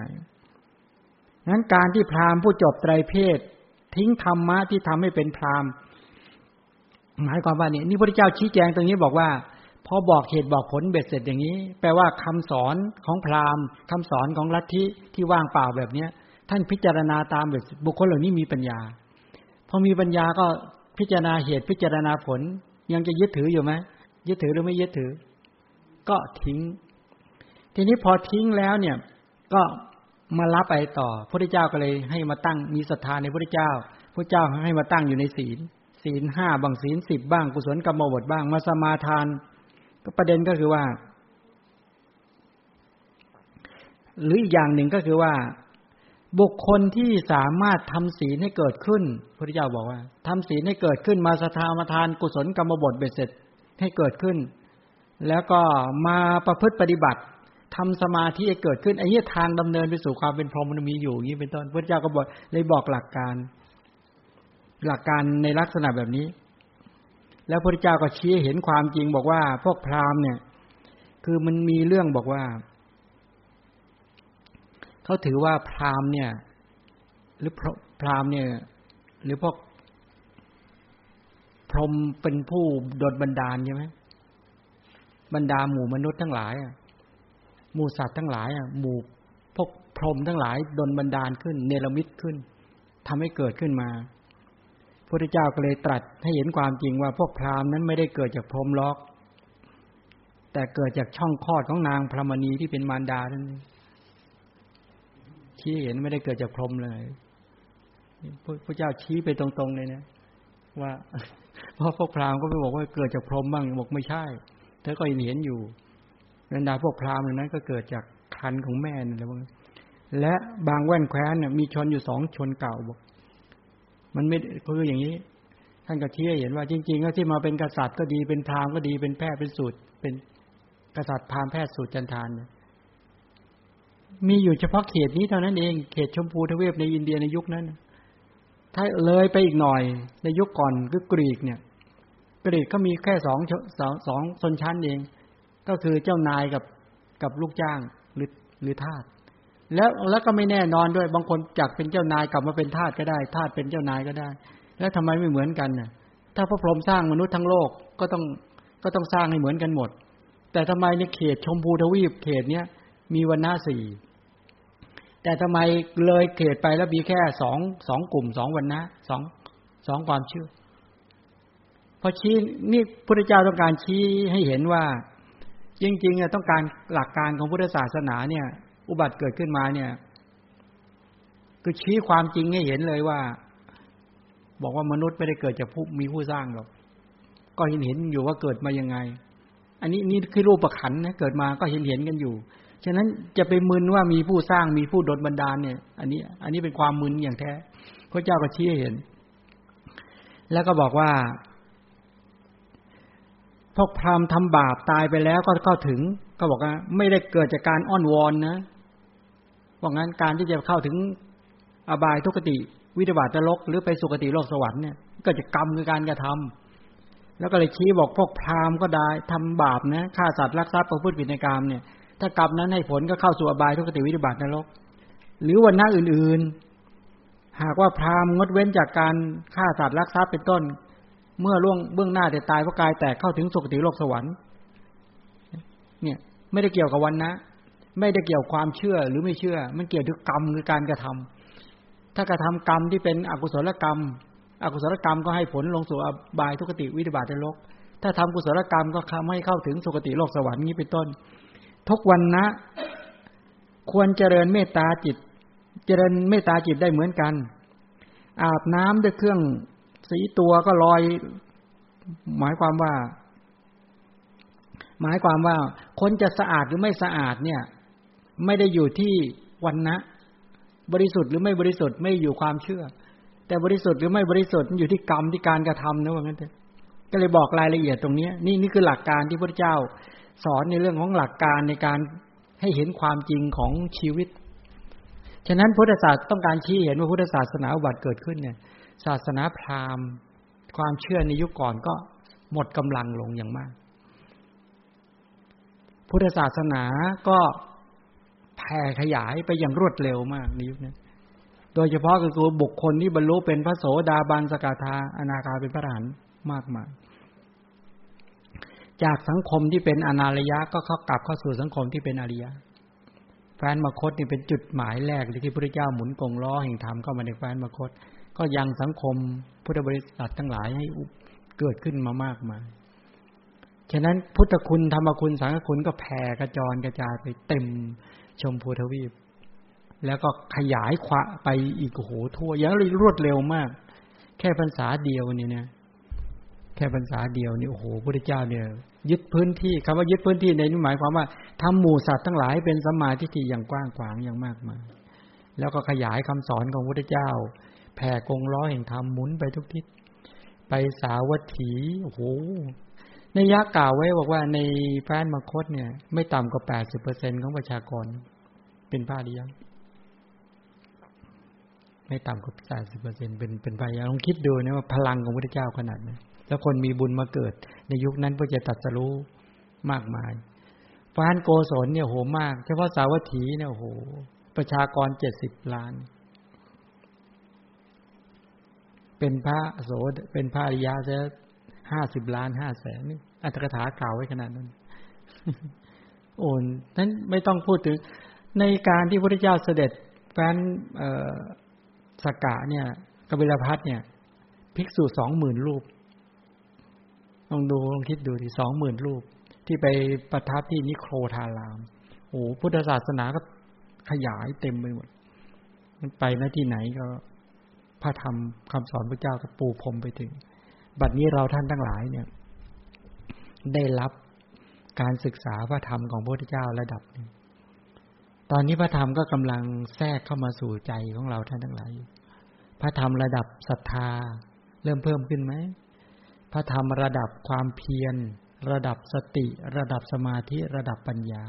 นั้นการที่พราหมณ์ผู้จบไตรเพศ ทิ้งธรรมะที่ทำให้เป็นพราหมณ์ หมายความว่านี่นี่พระเจ้าชี้แจงตรงนี้บอกว่าพอบอกเหตุบอกผลเบ็ดเสร็จอย่างนี้ แปลว่าคำสอนของพราหมณ์คำสอนของลัทธิที่ว่างเปล่าแบบเนี้ย ท่านพิจารณาตามเบ็ดบุคคลเหล่านี้มีปัญญา พอมีปัญญาก็พิจารณาเหตุพิจารณาผล ยังจะยึดถืออยู่ไหมยึดถือหรือไม่ยึดถือ ก็ทิ้ง ทีนี้พอทิ้งแล้วเนี่ย ก็มารับไปต่อพระเจ้าก็เลยให้มาตั้งมีศรัทธาในพระเจ้าพระเจ้าให้มาตั้งอยู่ในศีล ศีลห้าบางศีลสิบบ้างกุศลกรรมบทบ้าง มาสมาทาน ก็ประเด็นก็คือว่า หรืออีกอย่างหนึ่งก็คือว่า บุคคลที่สามารถทำศีลให้เกิดขึ้นพระเจ้าบอกว่าทำศีลให้เกิดขึ้นมาสถามาทานกุศลกรรมบทเบ็ดเสร็จให้เกิดขึ้น แล้วก็มาประพฤติปฏิบัติทำสมาธิให้เกิดขึ้นไอ้นี้ทางดำเนินไปสู่ความเป็นพรหมมันมีอยู่อย่างนี้เป็นต้นพระเจ้าก็บอกเลยบอกหลักการ หลักการในลักษณะแบบนี้ แล้วพระเจ้าก็ชี้เห็นความจริงบอกว่า พวกพราหมณ์เนี่ย คือมันมีเรื่องบอกว่า เขาถือว่าพราหมณ์เนี่ย หรือพราหมณ์เนี่ย หรือพวกพรหมเป็นผู้ดดบันดาลใช่ไหมบรรดาหมู่มนุษย์ทั้งหลายอะหมู่สัตว์ทั้งหลายอะหมู่พวกพรหมทั้งหลายดนบันดาลขึ้น เนรมิตขึ้นทำให้เกิดขึ้นมาพระเจ้าก็เลยตรัสให้เห็นความจริงว่าพวกพราหมณ์นั้นไม่ได้เกิดจากพรหมล็อก แต่เกิดจากช่องคลอดของนางพระมณีที่เป็นมารดานั่น ชี้เห็นไม่ได้เกิดจากพรหมเลยพระเจ้าชี้ไปตรงๆเลยนะว่าเพราะพวกพราหมณ์ก็ไปบอกว่าเกิดจากพรหมบ้างบอกไม่ใช่เธอก็เห็นเห็นอยู่บรรดาพวกพราหมณ์นั้น ก็เกิดจากคันของแม่นั่นแหละและบางแว่นแคว้นเนี่ยมีชนอยู่สองชนเก่าบอก มันไม่คืออย่างนี้ ท่านก็ชี้เห็นว่าจริงๆก็ที่มาเป็นกษัตริย์ก็ดีเป็นพราหมณ์ก็ดีเป็นแพทย์เป็นสูตรเป็นกษัตริย์พราหมณ์แพทย์สูตรจันทานเนี่ย มีอยู่เฉพาะเขตนี้เท่านั้นเอง เขตชมพูทวีปในอินเดียในยุคนั้น ถ้าเลยไปอีกหน่อย ในยุคก่อนคือกรีกเนี่ย กรีกก็มีแค่สองสองสองชนชั้นเอง ก็คือเจ้านายกับกับลูกจ้างหรือหรือทาสแล้วแล้วก็ไม่แน่นอนด้วยบางคนจากเป็นเจ้านายกลับมาเป็นทาสก็ได้ทาสเป็นเจ้านายก็ได้ แล้วทำไมไม่เหมือนกันน่ะ ถ้าพระพรหมสร้างมนุษย์ทั้งโลกก็ต้องก็ต้องสร้างให้เหมือนกันหมด แต่ทำไมในเขตชมพูทวีปเขตเนี้ยมีวันหน้าสี่ แต่ทำไมเลยเขตไปแล้วมีแค่สองสองกลุ่มสองวันนะสองสองความเชื่อพอชี้นี่พระเจ้าต้องการชี้ให้เห็นว่า จริงๆต้องการหลักการของพุทธศาสนาเนี่ย อุบัติเกิดขึ้นมาเนี่ย คือชี้ความจริงให้เห็นเลยว่า บอกว่ามนุษย์ไม่ได้เกิดจากผู้มีผู้สร้างหรอกก็เห็นเห็นอยู่ว่าเกิดมายังไง อันนี้นี่คือรูปประขันนะเกิดมาก็เห็นเห็นกันอยู่ ฉะนั้นจะไปมึนว่ามีผู้สร้างมีผู้ดลบันดาลเนี่ย อันนี้ อันนี้เป็นความมึนอย่างแท้ พระเจ้าก็ชี้ให้เห็น แล้วก็บอกว่า พวกพราหมณ์ทำบาปตายไปแล้วก็เข้าถึง ก็บอกว่า ไม่ได้เกิดจากการอ้อนวอนนะว่างั้นการที่จะเข้าถึงอบายทุกติ วิทบาตลกหรือไปสุคติโลกสวรรค์เนี่ยก็จะกรรมคือการกระทำแล้วก็เลยชี้บอกพวกพราหมณ์ก็ได้ทำบาปนะฆ่าสัตว์รักทรัพย์ประพฤติผิดในกรรมเนี่ย ถ้ากรรมนั้นให้ผลก็เข้าสู่อบายทุกติวิบัตินรก หรือวันหน้าอื่นๆ หากว่าพราหมณ์งดเว้นจากการฆ่าสัตว์รักทรัพย์เป็นต้น เมื่อล่วงเบื้องหน้าแต่ตายเพราะกายแตกเข้าถึงสุคติโลกสวรรค์ เนี่ยไม่ได้เกี่ยวกับวันนะไม่ได้เกี่ยวความเชื่อหรือไม่เชื่อ มันเกี่ยวกับกรรมคือการกระทำถ้ากระทากรรมที่เป็นอกุศลกรรม อกุศลกรรมก็ให้ผลลงสู่อบายทุกติวิบัตินรกถ้าทำกุศลกรรมก็ทำให้เข้าถึงสุคติโลกสวรรค์นี้เป็นต้น ทุกวันนะ ควรเจริญเมตตาจิต เจริญเมตตาจิตได้เหมือนกัน อาบน้ำด้วยเครื่องสีตัวก็ลอย หมายความว่า หมายความว่า คนจะสะอาดหรือไม่สะอาดเนี่ย ไม่ได้อยู่ที่วันนะบริสุทธิ์หรือไม่บริสุทธิ์ไม่อยู่ความเชื่อ แต่บริสุทธิ์หรือไม่บริสุทธิ์อยู่ที่กรรมที่การกระทำนะว่างั้นเถอะก็เลยบอกรายละเอียดตรงนี้นี่นี่คือหลักการที่พระเจ้า สอนในเรื่องของหลักการในการให้เห็นความจริงของชีวิต ฉะนั้นพุทธศาสตร์ต้องการชี้เห็นว่าพุทธศาสนาอุบัติเกิดขึ้นเนี่ย ศาสนาพราหมณ์ ความเชื่อในยุคก่อนก็หมดกำลังลงอย่างมาก พุทธศาสนาก็แผ่ขยายไปอย่างรวดเร็วมากในยุคนี้โดยเฉพาะก็คือบุคคลที่บรรลุเป็นพระโสดาบันสกทาอนาคาเป็นพระอรหันต์มากมาย จากสังคมที่เป็นอนาริยะก็เข้ากลับเข้าสู่สังคมที่เป็นอริยะแฟนมคตนี่เป็นจุดหมายแรกที่พระเจ้าหมุนกงล้อแห่งธรรมเข้ามาในแฟนมคต ก็ยังสังคมพุทธบริษัททั้งหลายให้เกิดขึ้นมามากมายฉะนั้นพุทธคุณธรรมคุณสังฆคุณก็แผ่กระจรกระจายไปเต็มชมพูทวีป แล้วก็ขยายขวะไปอีกโหทั่วอย่างรวดเร็วมาก แค่ภาษาเดียวนี่นะ แค่ภาษาเดียวนี่โอ้โหพระเจ้าเนี่ย ยึดพื้นที่คำว่ายึดพื้นที่ในนี้หมายความว่าทำหมู่สัตว์ทั้งหลายเป็นสมาธิที่อย่างกว้างขวางอย่างมากมายแล้วก็ขยายคำสอนของพระเจ้า แผ่กงล้อแห่งธรรมหมุนไปทุกทิศไปสาวัตถีโอ้โหในยักษ์กล่าวไว้บอกว่าในแฟนมคตเนี่ย ไม่ต่ำกว่าแปดสิบเปอร์เซ็นของประชากร เป็นพระดียังไม่ต่ำกว่าแปดสิบเปอร์เซ็นเป็นเป็นพระยาลองคิดดูนะว่าพลังของพระเจ้าขนาดไหน แล้วคนมีบุญมาเกิด ในยุคนั้นเพื่อจะตัดสรู้มากมายฟานโกศลเนี่ยโหมาก เฉพาะสาวัตถีเนี่ยโห ประชากรเจ็ดสิบล้าน เป็นพระโสดเป็นพระอริยะจะห้าสิบล้านห้าแสนนี่อัตถกถากล่าวไว้ขนาดนั้น โอนนั้นไม่ต้องพูดถึง ในการที่พระเจ้าเสด็จแฟนสกกะเนี่ยกบิลพัทเนี่ย ภิกษุสองหมื่นรูป ลองดูลองคิดดูที่สองหมื่นรูป ที่ไปประทับที่นิโครธารามโอ้พุทธศาสนาก็ขยายเต็มไปหมด มันไปนะที่ไหนก็พระธรรมคำสอนพระเจ้าก็ปูพรมไปถึง บัดนี้เราท่านทั้งหลายเนี่ย ได้รับการศึกษาพระธรรมของพระพุทธเจ้าระดับนึงตอนนี้พระธรรมก็กำลังแทรกเข้ามาสู่ใจของเราท่านทั้งหลาย พระธรรมระดับศรัทธา เริ่มเพิ่มขึ้นไหม พระธรรมระดับความเพียร ระดับสติ ระดับสมาธิระดับปัญญา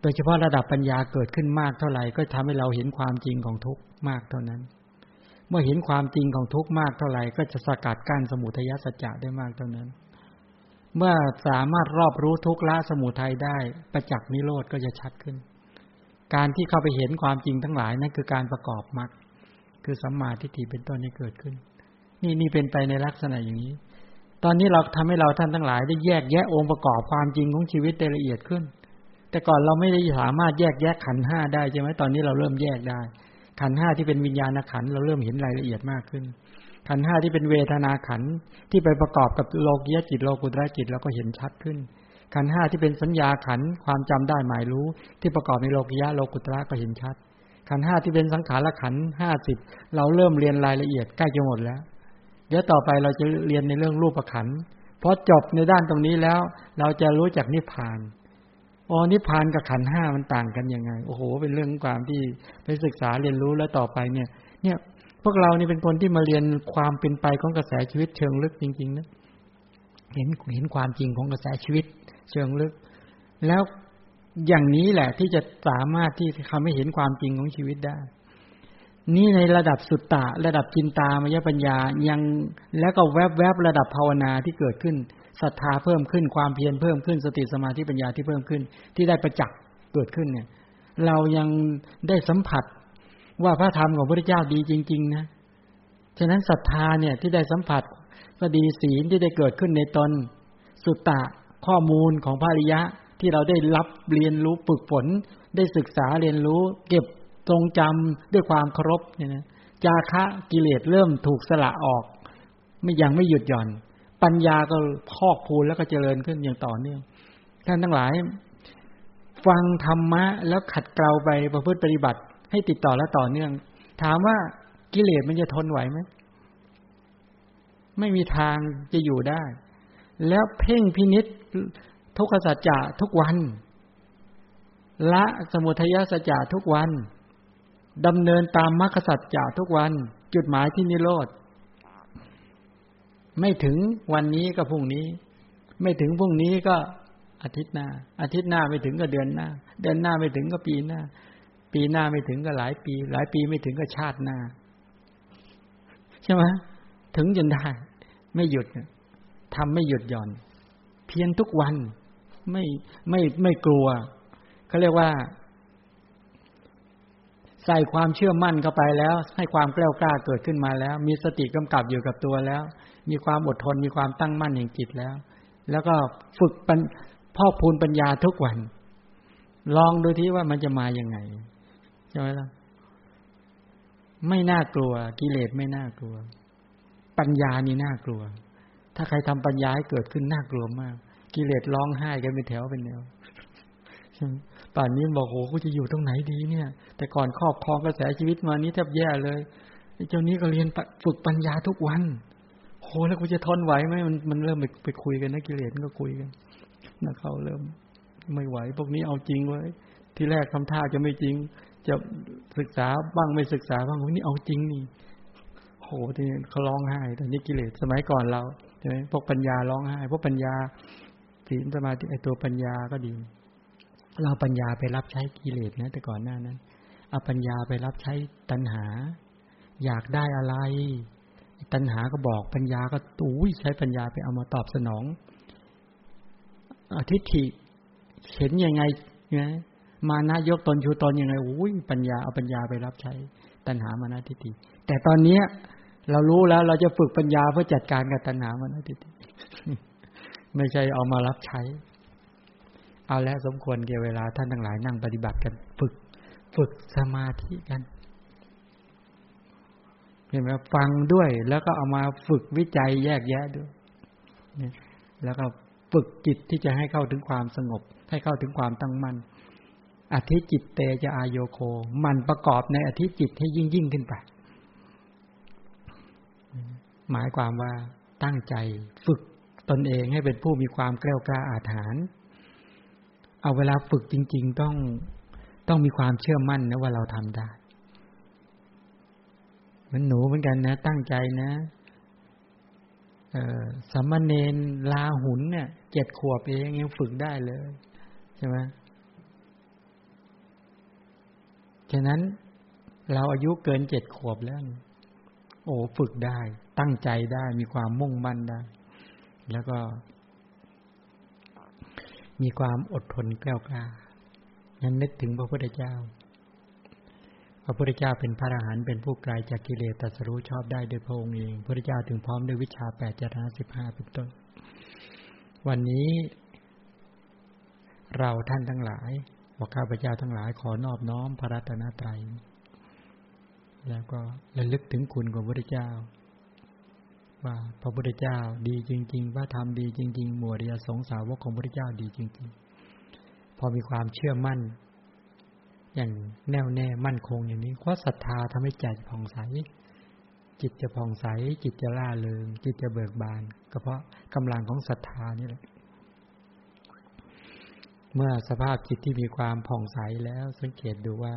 โดยเฉพาะระดับปัญญาเกิดขึ้นมากเท่าไหร่ก็ทำให้เราเห็นความจริงของทุกข์มากเท่านั้น เมื่อเห็นความจริงของทุกข์มากเท่าไหร่ก็จะสกัดกั้นสมุทัยสัจจะได้มากเท่านั้น เมื่อสามารถรอบรู้ทุกข์ละสมุทัยได้ประจักษ์นิโรธก็จะชัดขึ้น การที่เข้าไปเห็นความจริงทั้งหลายนั่นคือการประกอบมรรคคือสัมมาทิฏฐิเป็นต้นนี้เกิดขึ้น นี่นี่เป็นไปในลักษณะอย่างนี้ ตอนนี้เราทำให้เราท่านทั้งหลาย ได้แยกแยะองค์ประกอบความจริงของชีวิตได้ละเอียดขึ้น แต่ก่อนเราไม่ได้สามารถแยกแยะขันห้าได้ใช่ไหมตอนนี้เราเริ่มแยกได้ ขันห้าที่เป็นวิญญาณขันเราเริ่มเห็นรายละเอียดมากขึ้น ขันห้าที่เป็นเวทนาขันที่ไปประกอบกับโลกียจิตโลกุตระจิตเราก็เห็นชัดขึ้นขันห้าที่เป็นสัญญาขันความจำได้หมายรู้ ที่ประกอบในโลกียะโลกุตระก็เห็นชัด ขันห้าที่เป็นสังขารขันห้าสิบเราเริ่มเรียนรายละเอียดใกล้จะหมดแล้ว เดี๋ยวต่อไปเราจะเรียนในเรื่องรูปขันพอจบในด้านตรงนี้แล้ว เราจะรู้จักนิพพานอ๋อนิพพานกับขันห้ามันต่างกันยังไง โอ้โห เป็นเรื่องความที่ไปศึกษาเรียนรู้แล้วต่อไปเนี่ย เนี่ยพวกเรานี่เป็นคนที่มาเรียนความเป็นไปของกระแสชีวิตเชิงลึกจริงๆนะเห็นเห็นความจริงของกระแสชีวิตเชิงลึก แล้วอย่างนี้แหละที่จะสามารถที่ทำให้เห็นความจริงของชีวิตได้ นี่ในระดับสุตตะ ระดับจินตามยปัญญายังแล้วก็แวบแวบระดับภาวนาที่เกิดขึ้นศรัทธาเพิ่มขึ้นความเพียรเพิ่มขึ้นสติสมาธิปัญญาที่เพิ่มขึ้น ที่ได้ประจักษ์เกิดขึ้นเนี่ย เรายังได้สัมผัสว่าพระธรรมของพระเจ้าดีจริง ๆ นะฉะนั้นศรัทธาเนี่ยที่ได้สัมผัสก็ดีศีลที่ได้เกิดขึ้นในตนสุตตะข้อมูลของพระริยะที่เราได้รับเรียนรู้ฝึกฝนได้ศึกษาเรียนรู้ เก็บ ทรงจำด้วยความเคารพเนี่ยนะจาคะกิเลสเริ่มถูกสละออก ไม่ยังไม่หยุดหย่อน ปัญญาก็พอกพูนแล้วก็เจริญขึ้นอย่างต่อเนื่องท่านทั้งหลาย ฟังธรรมะแล้วขัดเกลาไปประพฤติปฏิบัติ ให้ติดต่อและต่อเนื่อง ถามว่ากิเลสมันจะทนไหวไหมไม่มีทางจะอยู่ได้ แล้วเพ่งพินิษทุกขสัจจะทุกวัน ละสมุทัยสัจจะทุกวัน ดำเนินตามมรรคสัจจะทุกวัน จุดหมายที่นิโรธ ไม่ถึงวันนี้ก็พรุ่งนี้ ไม่ถึงพรุ่งนี้ก็อาทิตย์หน้า อาทิตย์หน้าไม่ถึงก็เดือนหน้า เดือนหน้าไม่ถึงก็ปีหน้า ปีหน้าไม่ถึงก็หลายปี หลายปีไม่ถึงก็ชาติหน้า ใช่ไหมถึงจนได้ ไม่หยุดทำไม่หยุดหย่อน เพียรทุกวันไม่ไม่ไม่กลัวเขาเรียกว่า ใส่ความเชื่อมั่นเข้าไปแล้ว ให้ความกล้ากล้าเกิดขึ้นมาแล้ว มีสติกำกับอยู่กับตัวแล้ว มีความอดทนมีความตั้งมั่นแห่งจิตแล้ว แล้วก็ฝึกปัญพ่อพูนปัญญาทุกวัน ลองดูที่ว่ามันจะมาอย่างไงใช่ไหมล่ะไม่น่ากลัว กิเลสไม่น่ากลัว ปัญญานี่น่ากลัว ถ้าใครทำปัญญาให้เกิดขึ้นน่ากลัวมาก กิเลสร้องไห้กันเป็นแถวเป็นแนว ป่านนี้บอกโหกูจะอยู่ตรงไหนดีเนี่ย แต่ก่อนครอบครองกระแสชีวิตมานี้แทบแย่เลยเจ้านี้ก็เรียนฝึกปัญญาทุกวันโหแล้วกูจะทนไหวไหมมันมันเริ่มไปไปคุยกันนะกิเลสก็คุยกันนะเขาเริ่ม ไม่ไหว พวกนี้เอาจริงไว้ที่แรกทำท่าจะไม่จริง จะศึกษาบ้างไม่ศึกษาบ้างพวกนี้เอาจริงนี่โหที่เขาร้องไห้แต่นี่กิเลสสมัยก่อนเราใช่ไหมพวกปัญญาร้องไห้พวกปัญญาศีลสมาธิไอตัวปัญญาก็ดี เราปัญญาไปรับใช้กิเลสนะแต่ก่อนหน้านั้นเอาปัญญาไปรับใช้ตัณหา อยากได้อะไร ตัณหาก็บอกปัญญาก็ตู้ใช้ปัญญาไปเอามาตอบสนองอทิฏฐิเห็นยังไงนะมานะยกตนชูตนยังไงอุ้ยปัญญาเอาปัญญาไปรับใช้ ตัณหามานะทิฏฐิแต่ตอนเนี้ย เรารู้แล้วเราจะฝึกปัญญาเพื่อจัดการกับตัณหามันะทีไม่ใช่เอามารับใช้ เอาแล้วสมควรเกี่ยวเวลาท่านทั้งหลายนั่งปฏิบัติกัน ฝึก ฝึกสมาธิกันเห็นไหมฟังด้วยแล้วก็เอามาฝึกวิจัยแยกแยะด้วยเนี่ยแล้วก็ฝึกจิตที่จะให้เข้าถึงความสงบ ให้เข้าถึงความตั้งมั่นอธิจิตเตจะอายโยโค มันประกอบในอธิจิตให้ยิ่งยิ่งขึ้นไป หมายความว่าตั้งใจฝึกตนเองให้เป็นผู้มีความแกล้วกล้าอาถรรพ์ เอาเวลาฝึกจริง ๆ ต้องต้องมีความเชื่อมั่นนะว่าเราทำได้มันหนูเหมือนกันนะ ตั้งใจนะสัมมาเนนลาหุนเนี่ยเจ็ดขวบเองยังฝึกได้เลย ใช่ไหมฉะนั้นเราอายุเกินเจ็ดขวบแล้ว โอ้ฝึกได้ ตั้งใจได้มีความมุ่งมั่นได้ แล้วก็ มีความอดทนแกล้วกล้านั้นนึกถึงพระพุทธเจ้า พระพุทธเจ้าเป็นพระอรหันต์เป็นผู้ไกลจากกิเลสตัสรู้ชอบได้โดยพระองค์เอง พระพุทธเจ้าถึงพร้อมด้วยวิชาแปดจารณสิบห้าเป็นต้น วันนี้เราท่านทั้งหลายบอกข้าพเจ้าทั้งหลายขอนอบน้อมพระรัตนตรัย แล้วก็ระลึกถึงคุณของพระพุทธเจ้า ว่าพระพุทธเจ้าดีจริง ๆ ว่าทำดีจริง ๆ หมวดยสงสาวกของพระพุทธเจ้าดีจริง ๆ พอมีความเชื่อมั่น อย่างแน่วแน่มั่นคงอย่างนี้เพราะศรัทธาทำให้ใจผ่องใส จิตจะผ่องใส จิตจะล่าเริง จิตจะเบิกบานก็เพราะกำลังของศรัทธานี่แหละเมื่อสภาพจิตที่มีความผ่องใสแล้วสังเกตดูว่า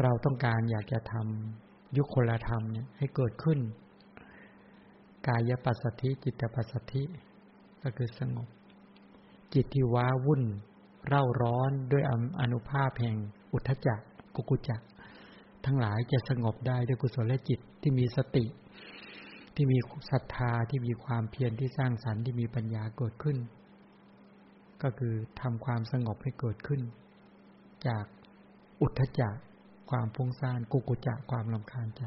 เราต้องการอยากจะทำยุคคนละธรรมเนี่ยให้เกิดขึ้น กายปัสสธิจิตปัสสธิก็คือสงบ จิตที่ว้าวุ่น เร่าร้อนด้วยอนุภาพแห่งอุทจักกุกุจักทั้งหลายจะสงบได้ด้วยกุศลจิตที่มีสติ ที่มีศรัทธาที่มีความเพียรที่สร้างสรรค์ที่มีปัญญาเกิดขึ้น ก็คือทำความสงบให้เกิดขึ้น จากอุทจักความฟุ้งซ่านกุกุจักความลำคาญใจ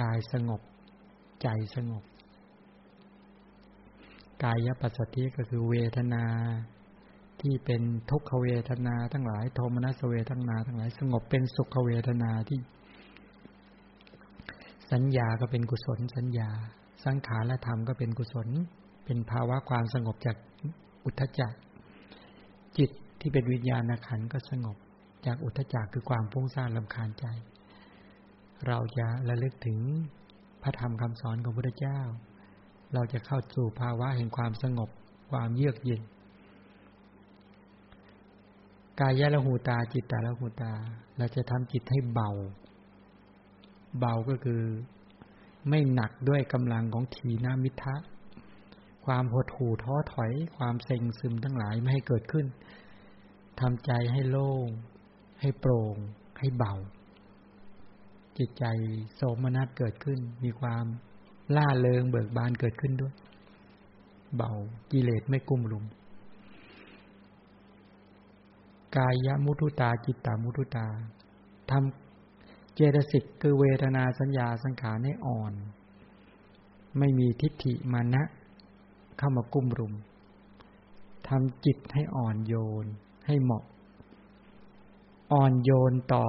กายสงบ ใจสงบ กายปัสสติก็คือเวทนา ที่เป็นทุกขเวทนา ทั้งหลายโทมนัสเวทนา ทั้งหลายสงบเป็นสุขเวทนาที่ สัญญาก็เป็นกุศลสัญญา สังขารและธรรมก็เป็นกุศล เป็นภาวะความสงบจากอุทธจักจิตที่เป็นวิญญาณขันก็สงบจากอุทธจักคือความฟุ้งซ่านลำคาญใจ เราจะระลึกถึง พระธรรมคำสอนของพระพุทธเจ้า เราจะเข้าสู่ภาวะแห่งความสงบความเยือกเย็น กายละหูตาจิตตาละหูตา เราจะทำจิตให้เบา เบาก็คือไม่หนักด้วยกำลังของทีนามิทะ ความหดหู่ท้อถอย ความเซ็งซึมทั้งหลายไม่ให้เกิดขึ้นทำใจให้โล่ง ให้โปร่ง ให้เบา จิตใจโสมนัสเกิดขึ้น มีความล่าเริงเบิกบานเกิดขึ้นด้วย เบากิเลสไม่กุ้มลุม กายมุทุตาจิตตามุทุตาทำเจตสิกคือเวทนาสัญญาสังขารให้อ่อน ไม่มีทิฏฐิมานะ เข้ามากุ้มรุมทำจิตให้อ่อนโยนให้เหมาะ อ่อนโยนต่อ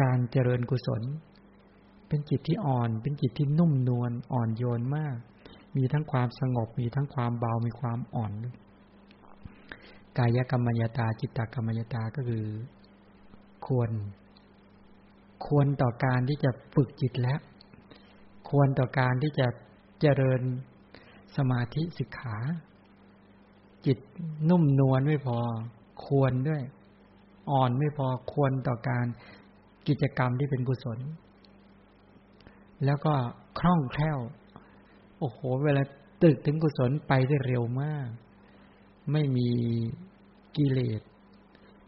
การเจริญกุศล เป็นจิตที่อ่อน เป็นจิตที่นุ่มนวลอ่อนโยนมาก มีทั้งความสงบ มีทั้งความเบา มีความอ่อน กายกรรมยตา จิตตกรรมยตาก็คือ ควร ควรต่อการที่จะฝึกจิตแล้ว ควรต่อการที่จะเจริญสมาธิสิกขา จิตนุ่มนวลไม่พอ ควรด้วย อ่อนไม่พอควรต่อการ กิจกรรมที่เป็นกุศล แล้วก็คล่องแคล่ว โอ้โห เวลาตึกถึงกุศลไปได้เร็วมาก ไม่มีกิเลส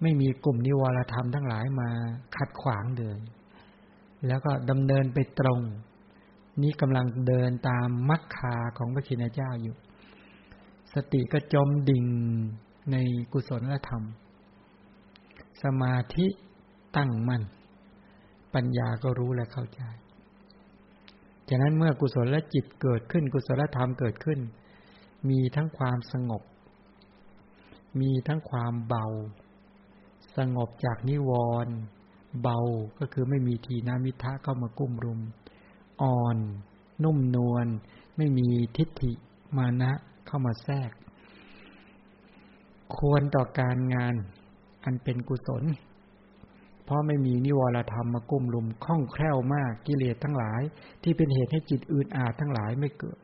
ไม่มีกลุ่มนิวรธรรมทั้งหลายมาขัดขวางเดิน แล้วก็ดำเนินไปตรง นี้กำลังเดินตามมรรคาของพระชินเจ้าอยู่ สติก็จมดิ่งในกุศลธรรม สมาธิตั้งมั่น ปัญญาก็รู้และเข้าใจ ฉะนั้นเมื่อกุศลและจิตเกิดขึ้น กุศลธรรมเกิดขึ้น มีทั้งความสงบ มีทั้งความเบา สงบจากนิวรณ์เบาก็คือไม่มีทีนามิทะเข้ามากุ้มรุม อ่อน นุ่มนวลไม่มีทิฏฐิมานะเข้ามาแทรก ควรต่อการงานอันเป็นกุศล เพราะไม่มีนิวรธรรมมากุ้มลุมคล่องแคล่วมากกิเลสทั้งหลาย ที่เป็นเหตุให้จิตอื่นอาจทั้งหลายไม่เกิด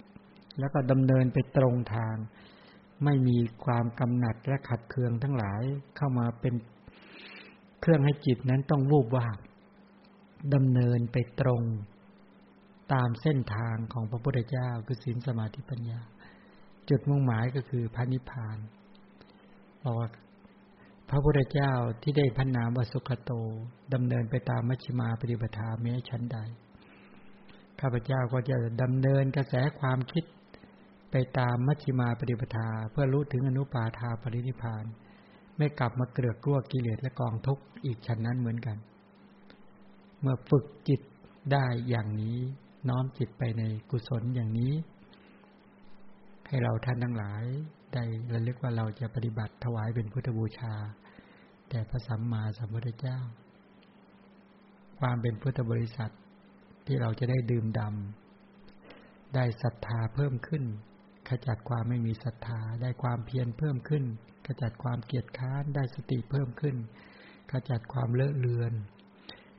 แล้วก็ดำเนินไปตรงทาง ไม่มีความกำหนัดและขัดเคืองทั้งหลายเข้ามาเป็นเครื่องให้จิตนั้นต้องวูบวาบดำเนินไปตรงตามเส้นทางของพระพุทธเจ้าคือศีลสมาธิปัญญา จุดมุ่งหมายก็คือพระนิพพานบอกว่า พระพุทธเจ้าที่ได้พันนามวสุขโตดำเนินไปตามมัชฌิมาปฏิปทาแม้ชั้นใด ข้าพเจ้าก็จะดำเนินกระแสความคิดไปตามมัชฌิมาปฏิปทาเพื่อรู้ถึงอนุปาทาปรินิพาน ไม่กลับมาเกลือกกลัวกิเลสและกองทุกข์อีกชั้นนั้นเหมือนกัน เมื่อฝึกจิตได้อย่างนี้น้อมจิตไปในกุศลอย่างนี้ ให้เราท่านทั้งหลายได้ระลึกว่าเราจะปฏิบัติถวายเป็นพุทธบูชา แต่พระสัมมาสัมพุทธเจ้า ความเป็นพุทธบริษัทที่เราจะได้ดื่มดำได้ศรัทธาเพิ่มขึ้น ขจัดความไม่มีศรัทธาได้ความเพียรเพิ่มขึ้น ขจัดความเกียจค้านได้สติเพิ่มขึ้น ขจัดความเลอะเลือน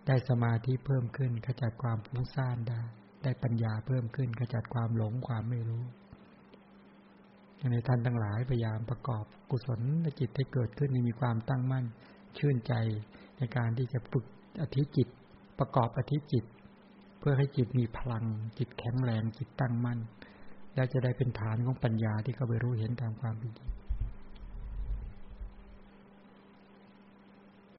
ได้สมาธิเพิ่มขึ้น ขจัดความฟุ้งซ่านได้ได้ปัญญาเพิ่มขึ้น ขจัดความหลงความไม่รู้ ในท่านทั้งหลายพยายามประกอบกุศลในจิตให้เกิดขึ้นมีความตั้งมั่น ชื่นใจในการที่จะฝึกอธิจิต ประกอบอธิจิต เพื่อให้จิตมีพลัง จิตแข็งแรงจิตตั้งมั่น และจะได้เป็นฐานของปัญญาที่เขาไปรู้เห็นตามความเป็นจริง